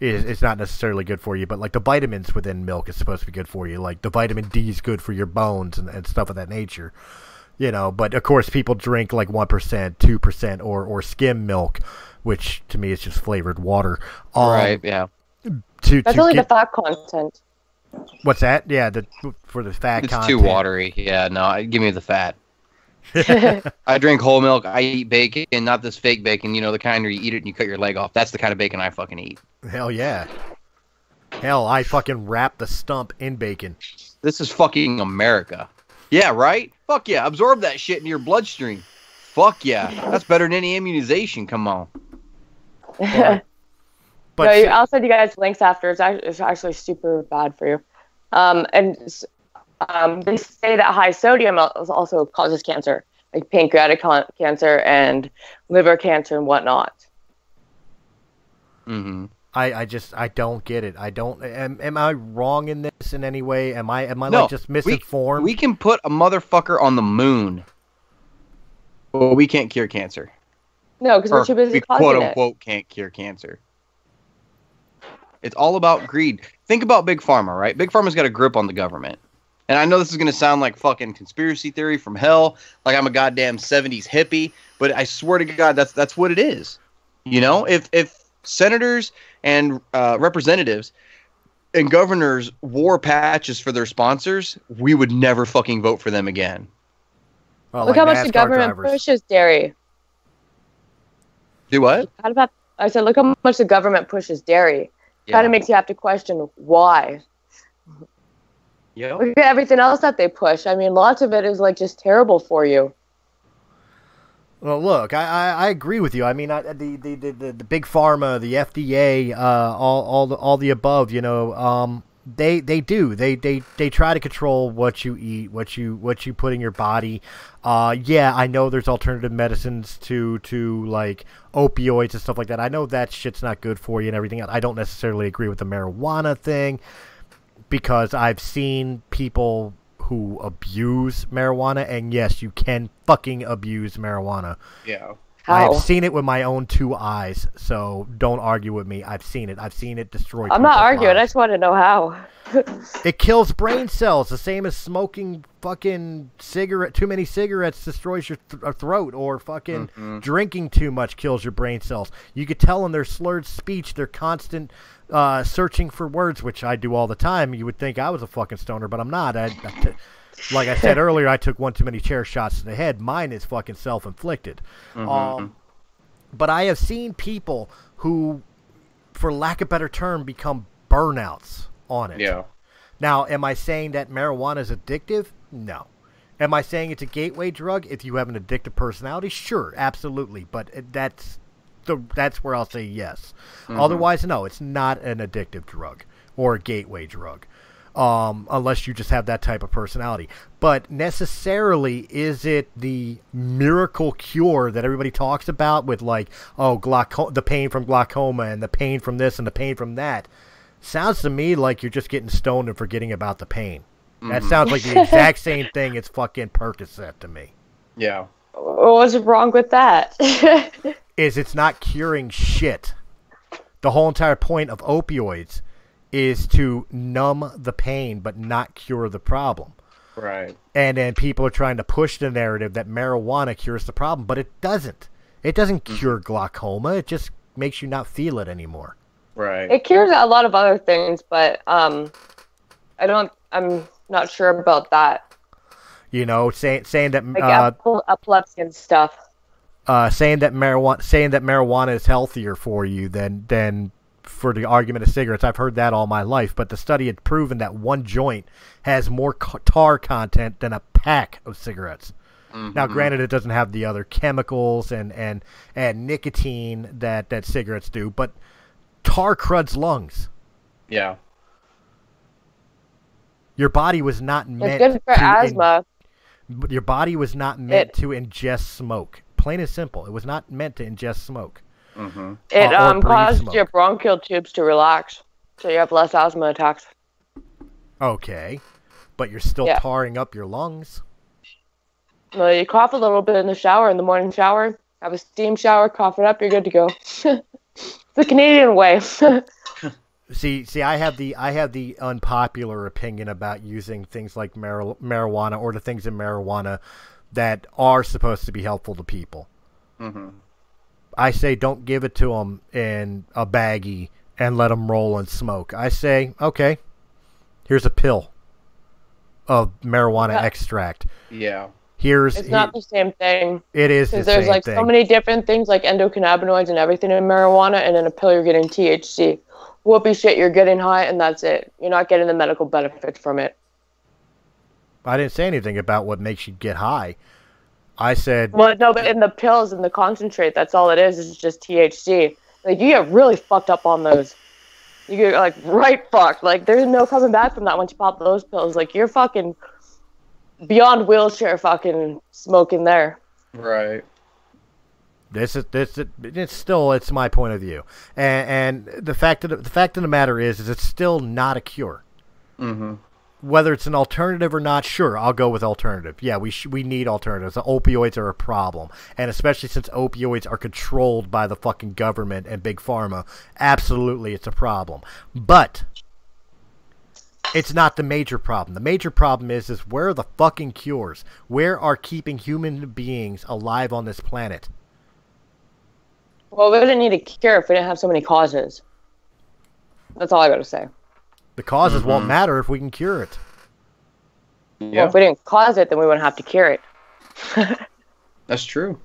is is not necessarily good for you, but like the vitamins within milk is supposed to be good for you. Like the vitamin D is good for your bones and, and stuff of that nature. You know, but of course people drink like one percent, two percent, or or skim milk, which to me is just flavored water. Um, right. Yeah. To, That's to only get- the fat content. what's that? Yeah, the for the fat It's content. too watery. Yeah. No. Give me the fat. I drink whole milk. I eat bacon, not this fake bacon. You know, the kind where you eat it and you cut your leg off. That's the kind of bacon I fucking eat. Hell yeah. Hell, I fucking wrap the stump in bacon. This is fucking America. Yeah, right? Fuck yeah. Absorb that shit in your bloodstream. Fuck yeah. That's better than any immunization. Come on. But no, I'll send you guys links after. It's actually, it's actually super bad for you. Um, and um, they say that high sodium also causes cancer, like pancreatic cancer and liver cancer and whatnot. hmm I, I just I don't get it. I don't. Am, am I wrong in this in any way? Am I am I No, like just misinformed? We can put a motherfucker on the moon, but we can't cure cancer. No, because we're too busy we causing quote it. unquote can't cure cancer. It's all about greed. Think about Big Pharma, right? Big Pharma's got a grip on the government. And I know this is going to sound like fucking conspiracy theory from hell, like I'm a goddamn 70s hippie, but I swear to God, that's that's what it is. You know, if if senators and uh, representatives and governors wore patches for their sponsors, we would never fucking vote for them again. Oh, Look like how much the government drivers. pushes dairy. Do what? Kind of have, I said, look how much the government pushes dairy. Kind of makes you have to question why. Yep. Look at everything else that they push. I mean, lots of it is like just terrible for you. Well, look, I, I, I agree with you. I mean, I, the, the, the, the, big pharma, the FDA, uh, all all the all the above. You know, um, they they do they, they they try to control what you eat, what you what you put in your body. Uh, yeah, I know there's alternative medicines to to like opioids and stuff like that. I know that shit's not good for you and everything. I don't necessarily agree with the marijuana thing because I've seen people who abuse marijuana, and yes, you can fucking abuse marijuana. Yeah. How? I've seen it with my own two eyes, so don't argue with me. I've seen it. I've seen it destroy. I'm not people's arguing. I just want to know how. It kills brain cells, the same as smoking fucking cigarette. Too many cigarettes destroys your th- uh, throat, or fucking Mm-hmm. drinking too much kills your brain cells. You could tell in their slurred speech, their constant uh, searching for words, which I do all the time. You would think I was a fucking stoner, but I'm not. I, I t- like I said earlier, I took one too many chair shots to the head. Mine is fucking self-inflicted. Mm-hmm. Um, but I have seen people who, for lack of a better term, become burnouts on it. Yeah. Now, am I saying that marijuana is addictive? No. Am I saying it's a gateway drug if you have an addictive personality? Sure, absolutely. But uh, that's the that's where I'll say yes. Mm-hmm. Otherwise, no, it's not an addictive drug or a gateway drug. Um, unless you just have that type of personality. But necessarily, is it the miracle cure that everybody talks about with like, oh, glauco- the pain from glaucoma and the pain from this and the pain from that? Sounds to me like you're just getting stoned and forgetting about the pain. That sounds like the exact same thing as fucking Percocet to me. Yeah. What's wrong with that? Is it's not curing shit. The whole entire point of opioids is to numb the pain but not cure the problem. Right. And then people are trying to push the narrative that marijuana cures the problem, but it doesn't. It doesn't cure glaucoma. It just makes you not feel it anymore. Right. it cures a lot of other things, but um, I don't. I'm not sure about that. You know, saying saying that Like uh, epil- epilepsy and stuff. uh, saying that marijuana saying that marijuana is healthier for you than than for the argument of cigarettes. I've heard that all my life, but the study had proven that one joint has more tar content than a pack of cigarettes. Now, mm-hmm. granted, it doesn't have the other chemicals and and and nicotine that that cigarettes do, but tar cruds lungs. Yeah. Your body was not It's meant good for to asthma. But your body was not meant It- to ingest smoke. Plain and simple. It was not meant to ingest smoke. It or um breathe causes smoke. your bronchial tubes to relax, so you have less asthma attacks. Okay. But you're still Yeah. tarring up your lungs. Well, you cough a little bit in the shower, in the morning shower. Have a steam shower, cough it up, you're good to go. the Canadian way. See, see, I have the I have the unpopular opinion about using things like mar- marijuana or the things in marijuana that are supposed to be helpful to people. Mm-hmm. I say don't give it to them in a baggie and let them roll and smoke. I say, okay, here's a pill of marijuana Yeah. extract. Yeah. Here's It's not the same thing. it is the there's same like thing. so many different things like endocannabinoids and everything in marijuana, and in a pill you're getting THC. Whoopie shit, you're getting high, and that's it. You're not getting the medical benefits from it. I didn't say anything about what makes you get high. I said Well, no, but in the pills and the concentrate, that's all it is. It's just THC. Like you get really fucked up on those. You get like right fucked. Like there's no coming back from that once you pop those pills. Like you're fucking beyond wheelchair fucking smoking there. Right. This is this. It's still it's my point of view, and, and the fact that the, the fact of the matter is, is it's still not a cure. Mm-hmm. Whether it's an alternative or not, sure, I'll go with alternative. Yeah, we sh- we need alternatives. The opioids are a problem, and especially since opioids are controlled by the fucking government and big pharma, absolutely, it's a problem. But it's not the major problem. The major problem is is where are the fucking cures? Where are keeping human beings alive on this planet? Well, we wouldn't need a cure if we didn't have so many causes. That's all I gotta say. The causes Mm-hmm. won't matter if we can cure it. Well, Yeah. if we didn't cause it, then we wouldn't have to cure it. That's true.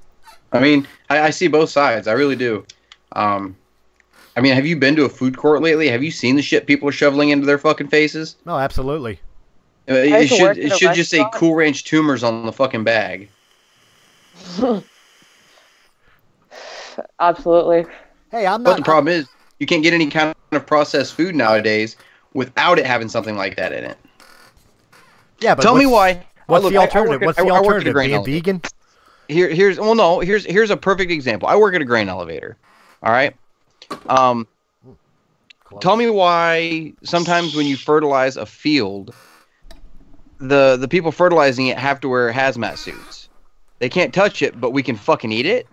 I mean, I, I see both sides. I really do. Um, I mean, have you been to a food court lately? Have you seen the shit people are shoveling into their fucking faces? No, absolutely. Uh, It, should it should just say. Cool Ranch tumors on the fucking bag. Absolutely. Hey, I'm But the problem is, you can't get any kind of processed food nowadays without it having something like that in it. yeah, but Tell me why. What's Look, the alternative? at- what's the I work at a alternative? Being elevator. vegan? Here, here's well, no, here's here's a perfect example. I work at a grain elevator. All right. Um, tell me why sometimes when you fertilize a field, the the people fertilizing it have to wear hazmat suits. They can't touch it, but we can fucking eat it.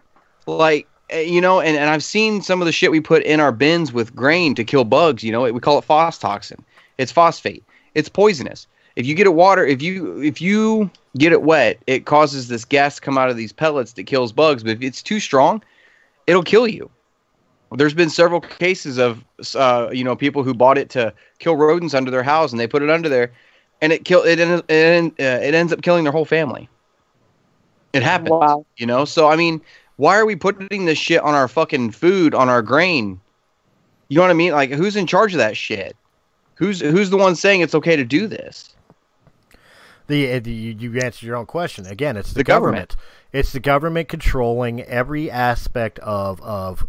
Like you know, and, and I've seen some of the shit we put in our bins with grain to kill bugs. You know, we call it phostoxin. It's phosphate. It's poisonous. If you get it water, if you if you get it wet, it causes this gas to come out of these pellets that kills bugs. But if it's too strong, it'll kill you. There's been several cases of uh, you know people who bought it to kill rodents under their house, and they put it under there, and it kill it. en- It, uh, it ends up killing their whole family. It happens, Wow. you know. So I mean, why are we putting this shit on our fucking food, on our grain? You know what I mean? Like, who's in charge of that shit? Who's who's the one saying it's okay to do this? The, uh, the you, you answered your own question again. It's the, The government. government. It's the government controlling every aspect of of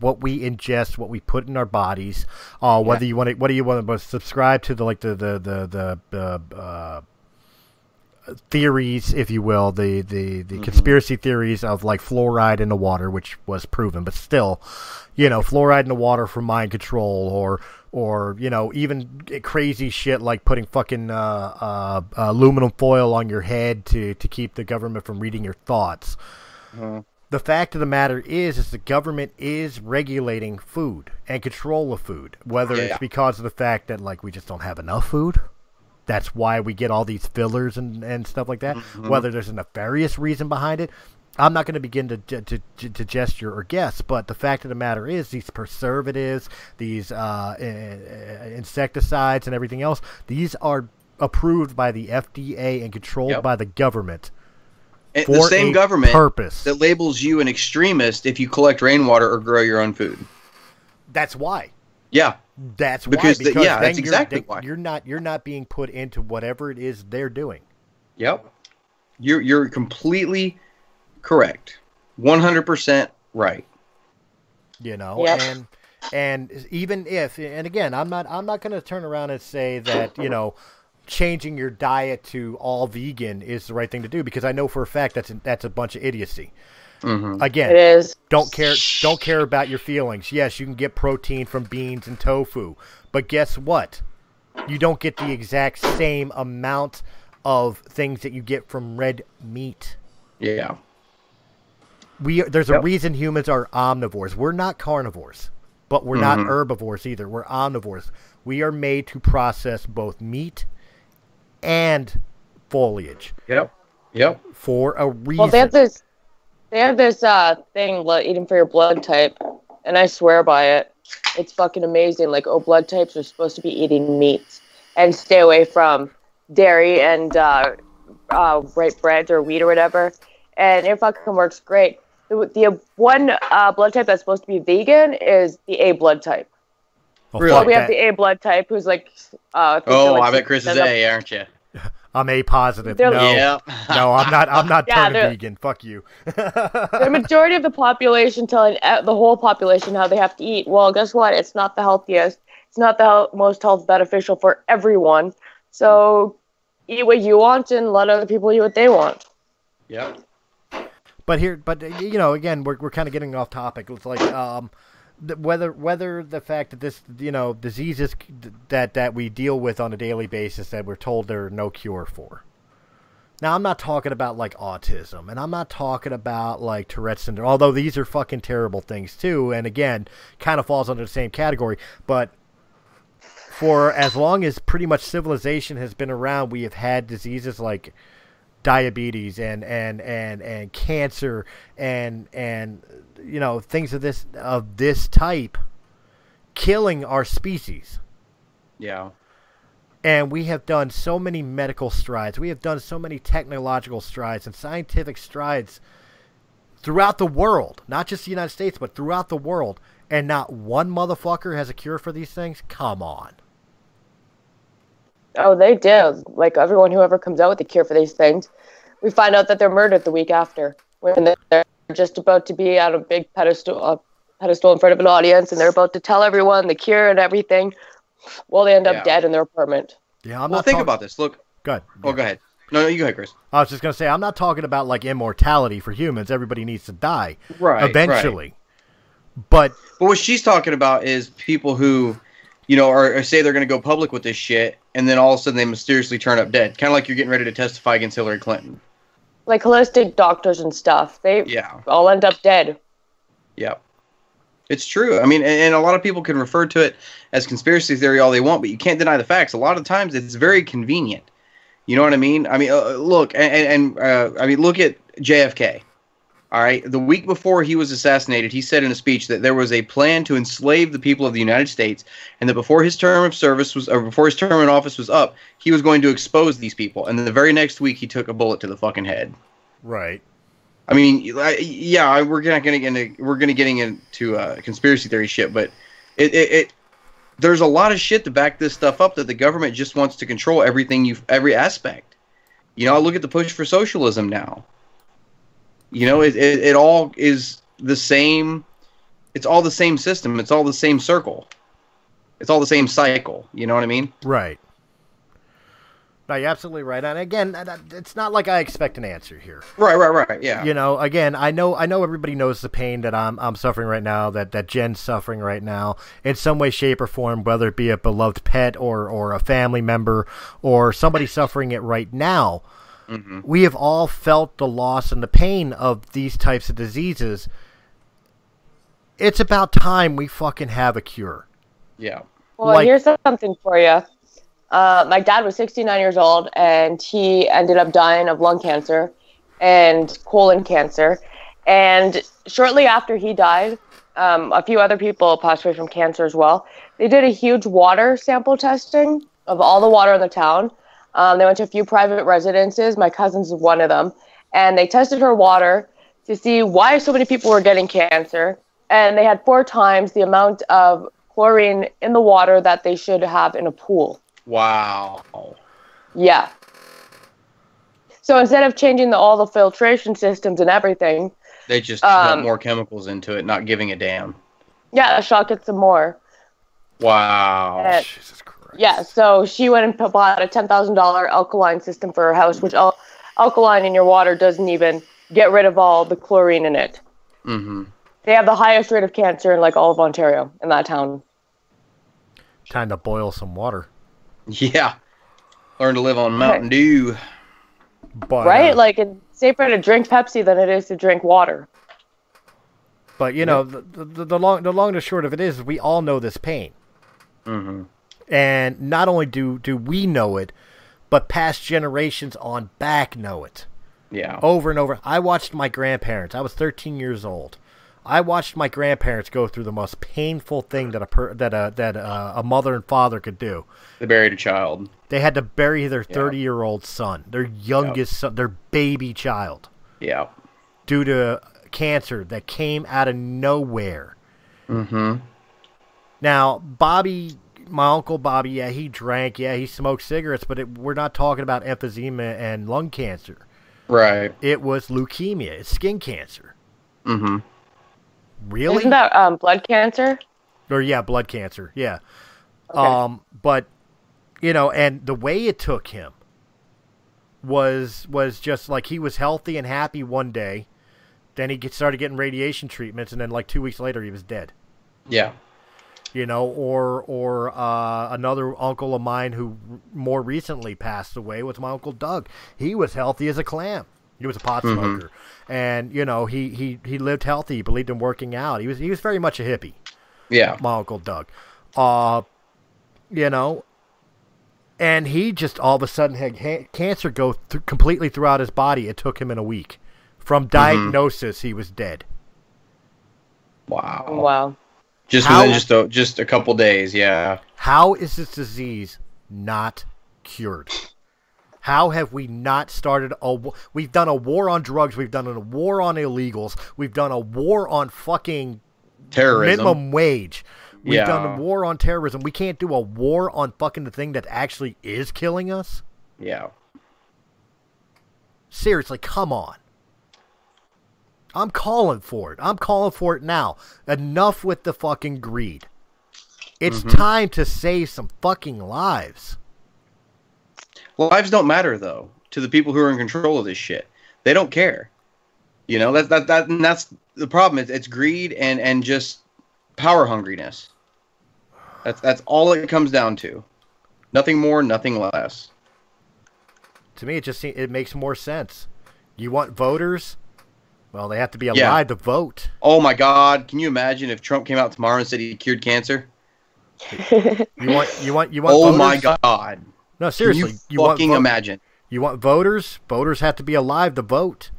what we ingest, what we put in our bodies. Uh, whether you want to, whether you want to subscribe to the like the the the the. the uh, theories, if you will, the the, the conspiracy theories of like fluoride in the water, which was proven, but still, you know, fluoride in the water for mind control, or or you know, even crazy shit like putting fucking uh, uh, aluminum foil on your head to to keep the government from reading your thoughts. The fact of the matter is, is the government is regulating food and control of food, whether Yeah. it's because of the fact that like we just don't have enough food that's why we get all these fillers and, and stuff like that. Whether there's a nefarious reason behind it, I'm not going to begin to, to, to, to gesture or guess. But the fact of the matter is, these preservatives, these uh, uh, insecticides, and everything else, these are approved by the FDA and controlled Yep. by the government. And For the same government purpose. that labels you an extremist if you collect rainwater or grow your own food. That's why. Yeah, That's Because why. the- Because yeah, that's you're- exactly then why. You're not. You're not being put into whatever it is they're doing. Yep. You're you're completely correct. 100% right. you know Yep. and and even if and again i'm not i'm not going to turn around and say that you know changing your diet to all vegan is the right thing to do because i know for a fact that's that's a bunch of idiocy Mhm. again It is. don't care don't care about your feelings yes you can get protein from beans and tofu but guess what you don't get the exact same amount of things that you get from red meat Yeah. we there's a Yep. reason humans are omnivores. We're not carnivores. but we're not herbivores either. We're omnivores. We are made to process both meat and foliage Yep. Yep. for a reason. Well, they have this, they have this uh thing like eating for your blood type, and I swear by it. It's fucking amazing. Like, oh, blood types are supposed to be eating meat and stay away from dairy and uh, uh, white breads or wheat or whatever. And it fucking works great. The, the one uh, blood type that's supposed to be vegan is the A blood type. Oh, Really? fuck we have the A blood type who's like, uh, Oh, like, I bet Chris is they're A, aren't you? I'm A positive. They're- No, Yeah. no, I'm not. I'm not Yeah, turning vegan. Fuck you. the majority of the population telling uh, the whole population how they have to eat. Well, guess what? It's not the healthiest. It's not the hel- most health beneficial for everyone. So eat what you want and let other people eat what they want. Yep. But here, but you know, again, we're we're kind of getting off topic. It's like um, th- whether whether the fact that this you know diseases that that we deal with on a daily basis that we're told there are no cure for. Now, I'm not talking about like autism, and I'm not talking about like Tourette's syndrome, although these are fucking terrible things too. And again, kind of falls under the same category. But for as long as pretty much civilization has been around, we have had diseases like diabetes and and and and cancer and and you know things of this of this type killing our species. Yeah. and we have done so many medical strides. We have done so many technological strides and scientific strides throughout the world not just the united states but throughout the world. And not one motherfucker has a cure for these things? Come on. Oh, they do. Like everyone who ever comes out with a cure for these things, we find out that they're murdered the week after when they're just about to be on a big pedestal, uh, pedestal in front of an audience, and they're about to tell everyone the cure and everything. Well, they end up Yeah. dead in their apartment. yeah i'm well, not think talk- about this. Look. go ahead. Oh, go ahead. No, no, you go ahead, Chris. i was just going to say i'm not talking about like immortality for humans everybody needs to die Right. eventually but But what she's talking about is people who, you know, are, are say they're going to go public with this shit, and then all of a sudden they mysteriously turn up dead. Kind of like you're getting ready to testify against Hillary Clinton. Like holistic doctors and stuff, they Yeah. all end up dead. Yeah. It's true. I mean, and, and a lot of people can refer to it as conspiracy theory all they want, but you can't deny the facts. A lot of times it's very convenient. You know what I mean? I mean, uh, look, and, and uh, I mean, look at JFK. All right. The week before he was assassinated, he said in a speech that there was a plan to enslave the people of the United States, and that before his term of service was, or before his term in office was up, he was going to expose these people. And then the very next week, he took a bullet to the fucking head. right I mean, I- yeah, we're not gonna get into we're gonna getting into uh, conspiracy theory shit, but it, it, it there's a lot of shit to back this stuff up that the government just wants to control everything you every aspect. You know, look at the push for socialism now. You know, it, it it all is the same. It's all the same system. It's all the same circle. It's all the same cycle. You know what I mean? Right. No, you're absolutely right. And again, it's not like I expect an answer here. Right, right, right. Yeah. You know, again, I know, I know everybody knows the pain that I'm, I'm suffering right now, that that Jen's suffering right now, in some way, shape, or form, whether it be a beloved pet or or a family member or somebody suffering it right now. We have all felt the loss and the pain of these types of diseases. It's about time we fucking have a cure. Yeah. Well, Like- here's something for you. Uh, my dad was 69 years old, and he ended up dying of lung cancer and colon cancer. And shortly after he died, um, a few other people passed away from cancer as well. They did a huge water sample testing of all the water in the town. Um, they went to a few private residences. My cousin's one of them, and they tested her water to see why so many people were getting cancer. And they had four times the amount of chlorine in the water that they should have in a pool. Wow. Yeah. So instead of changing the, all the filtration systems and everything, They just Um, put more chemicals into it, not giving a damn. yeah, shock it some more. Wow. Uh, Jesus Christ. Yeah, so she went and bought a ten thousand dollar alkaline system for her house, which al- alkaline in your water doesn't even get rid of all the chlorine in it. hmm They have the highest rate of cancer in like all of Ontario in that town. Time to boil some water. Yeah. Learn to live on Mountain Dew. But, right? uh, Like it's safer to drink Pepsi than it is to drink water. But you know, the, the, the long the long and the short of it is, we all know this pain, Mm-hmm. And not only do do we know it, but past generations on back know it Yeah. over and over. I watched my grandparents. I was 13 years old. I watched my grandparents go through the most painful thing that a per, that a that a, a mother and father could do. They buried a child. They had to bury their 30 year old son, their youngest son, their baby child, Yeah. due to cancer that came out of nowhere. Mm-hmm. Now, Bobby, my uncle Bobby, yeah, he drank, yeah, he smoked cigarettes, but it, we're not talking about emphysema and lung cancer. Right. It was leukemia, it's skin cancer. Mm-hmm. Really? Isn't that um, blood cancer? or yeah, blood cancer. Yeah. Um, but you know, and the way it took him was was just like he was healthy and happy one day, then he get, started getting radiation treatments, and then like two weeks later he was dead. Yeah. You know, or or uh, another uncle of mine who more recently passed away was my uncle Doug. He was healthy as a clam. He was a pot Mhm. smoker, and you know he, he he lived healthy. He believed in working out. He was he was very much a hippie Yeah. my uncle Doug. Uh, you know, and he just all of a sudden had ha- cancer go th- completely throughout his body. It took him in a week. From diagnosis, he was dead. Wow. Wow. Just How- within just a, just a couple days. Yeah. How is this disease not cured? How have we not started a? We've done a war on drugs. We've done a war on illegals. We've done a war on fucking Terrorism. minimum wage. We've Yeah. done a war on terrorism. We can't do a war on fucking the thing that actually is killing us. Yeah. Seriously, come on. I'm calling for it. I'm calling for it now. Enough with the fucking greed. It's Mm-hmm. time to save some fucking lives. Lives don't matter though to the people who are in control of this shit. They don't care. You know that that that and that's the problem. It's, it's greed and and just power hungriness. That's that's all it comes down to. Nothing more, nothing less. To me, it just it makes more sense. You want voters? Well, they have to be Yeah. alive to vote. Oh my God! Can you imagine if Trump came out tomorrow and said he cured cancer? You want you want you want. Oh voters? my God! No, Can seriously. you want fucking vo- imagine? You want voters? Voters have to be alive to vote.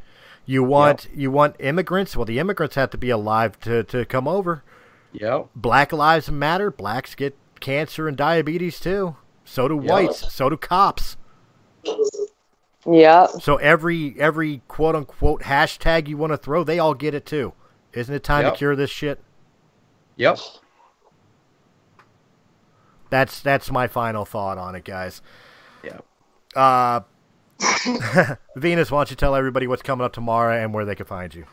You want you want immigrants? Well, the immigrants have to be alive to, to come over. Yep. Black lives matter. Blacks get cancer and diabetes too. So do Yeah. whites. So do cops. Yeah. So every every quote unquote hashtag you want to throw, they all get it too. Isn't it time Yep. to cure this shit? Yep. That's that's my final thought on it, guys. Yeah. Uh, Venus, why don't you tell everybody what's coming up tomorrow and where they can find you?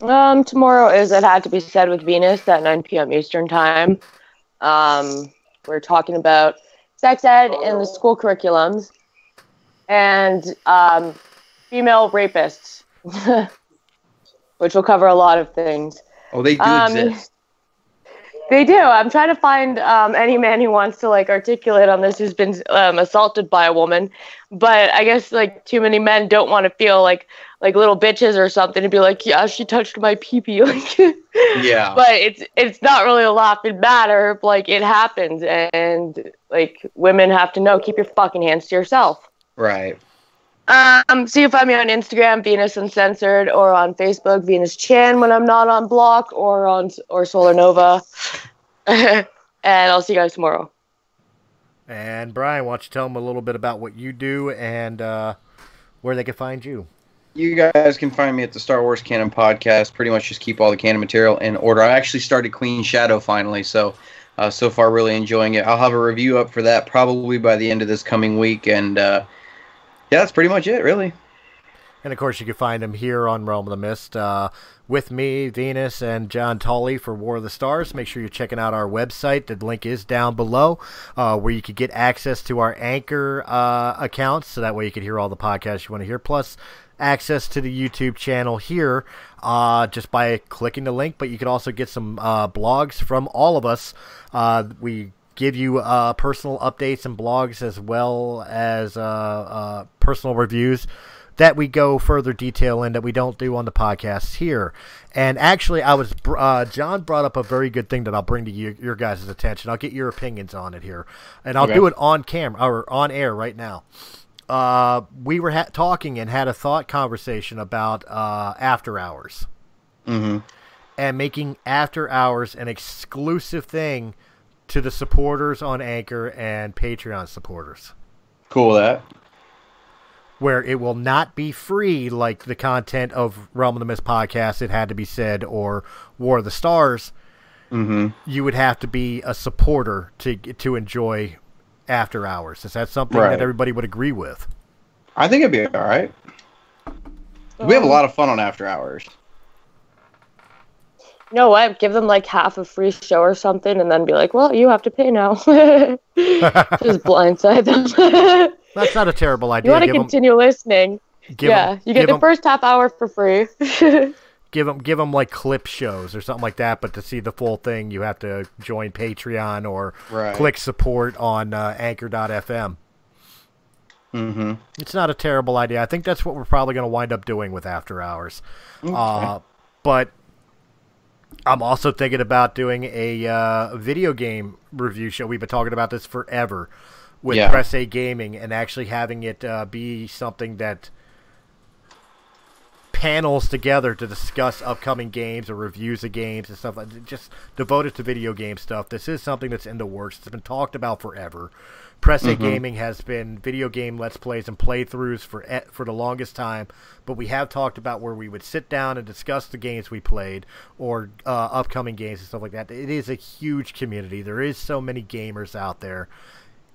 Um, tomorrow is It Had to Be Said with Venus at 9 p.m. Eastern Time. Um, we're talking about sex ed in the school curriculums and um, female rapists, which will cover a lot of things. Oh, they do Um, exist. They do. I'm trying to find um, any man who wants to like articulate on this who's been um, assaulted by a woman, but I guess like too many men don't want to feel like like little bitches or something to be like, yeah, she touched my pee pee. Like, Yeah. but it's it's not really a laughing matter. Like it happens, and like women have to know, keep your fucking hands to yourself. Right. Um, so you find me on Instagram, Venus Uncensored, or on Facebook, Venus Chan when I'm not on Block, or on or Solar Nova. and I'll see you guys tomorrow. And Brian, why don't you tell them a little bit about what you do and uh, where they can find you? You guys can find me at the Star Wars Canon Podcast. Pretty much just keep all the canon material in order. I actually started Queen Shadow finally, so uh, so far really enjoying it. I'll have a review up for that probably by the end of this coming week, and uh, yeah, that's pretty much it, really. And of course, you can find him here on Realm of the Mist uh, with me, Venus, and John Tully for War of the Stars. Make sure you're checking out our website. The link is down below, uh, where you could get access to our Anchor uh, accounts, so that way you could hear all the podcasts you want to hear, plus access to the YouTube channel here uh, just by clicking the link. But you could also get some uh, blogs from all of us. Uh, we give you uh, personal updates and blogs as well as uh, uh, personal reviews that we go further detail in that we don't do on the podcast here. And actually, I was uh, John brought up a very good thing that I'll bring to you, your guys' attention. I'll get your opinions on it here, and I'll Okay. do it on camera or on air right now. Uh, we were ha- talking and had a thought conversation about uh, after hours Mm-hmm. and making after hours an exclusive thing to the supporters on Anchor and Patreon supporters Cool that. where it will not be free like the content of Realm of the Mist podcast, It Had to Be Said, or War of the Stars. Mm-hmm. You would have to be a supporter to to enjoy After Hours. Is that something Right. that everybody would agree with? I think it'd be all right. We have a lot of fun on after hours. You know what? Give them like half a free show or something, and then be like, "Well, you have to pay now." Just blindside them. That's not a terrible idea. you want to give 'em- continue listening? give yeah, 'em- you get give the 'em- first half hour for free. give them give them like clip shows or something like that. But to see the full thing, you have to join Patreon or Right. click support on uh, Anchor.fm. Mm-hmm. It's not a terrible idea. I think that's what we're probably going to wind up doing with After Hours. Uh, but I'm also thinking about doing a uh, video game review show. We've been talking about this forever with Yeah. Press A Gaming and actually having it uh, be something that panels together to discuss upcoming games or reviews of games and stuff like that. Just devoted to video game stuff. This is something that's in the works. It's been talked about forever. Press A Gaming has been video game let's plays and playthroughs for for the longest time, but we have talked about where we would sit down and discuss the games we played or uh, upcoming games and stuff like that. It is a huge community. There is so many gamers out there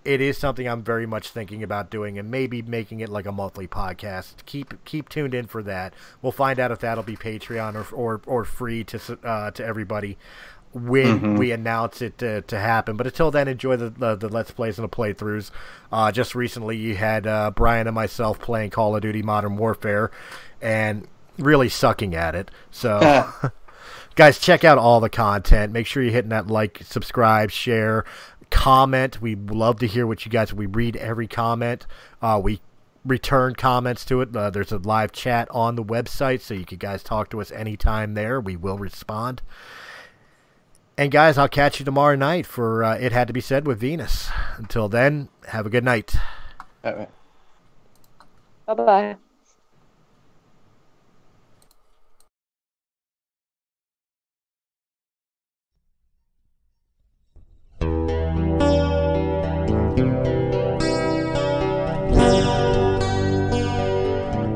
it is something I'm very much thinking about doing, and maybe making it like a monthly podcast. Keep keep tuned in for that. We'll find out if that'll be Patreon or or, or free to uh, to everybody when we announce it to, to happen. But until then, enjoy the, the the let's plays and the playthroughs. Uh, just recently, you had uh, Brian and myself playing Call of Duty Modern Warfare, and really sucking at it. So. guys check out all the content make sure you're hitting that like subscribe share comment we love to hear what you guys we read every comment uh, we return comments to it uh, there's a live chat on the website so you can guys talk to us anytime there we will respond and guys i'll catch you tomorrow night for uh, it had to be said with venus until then have a good night All right. bye bye.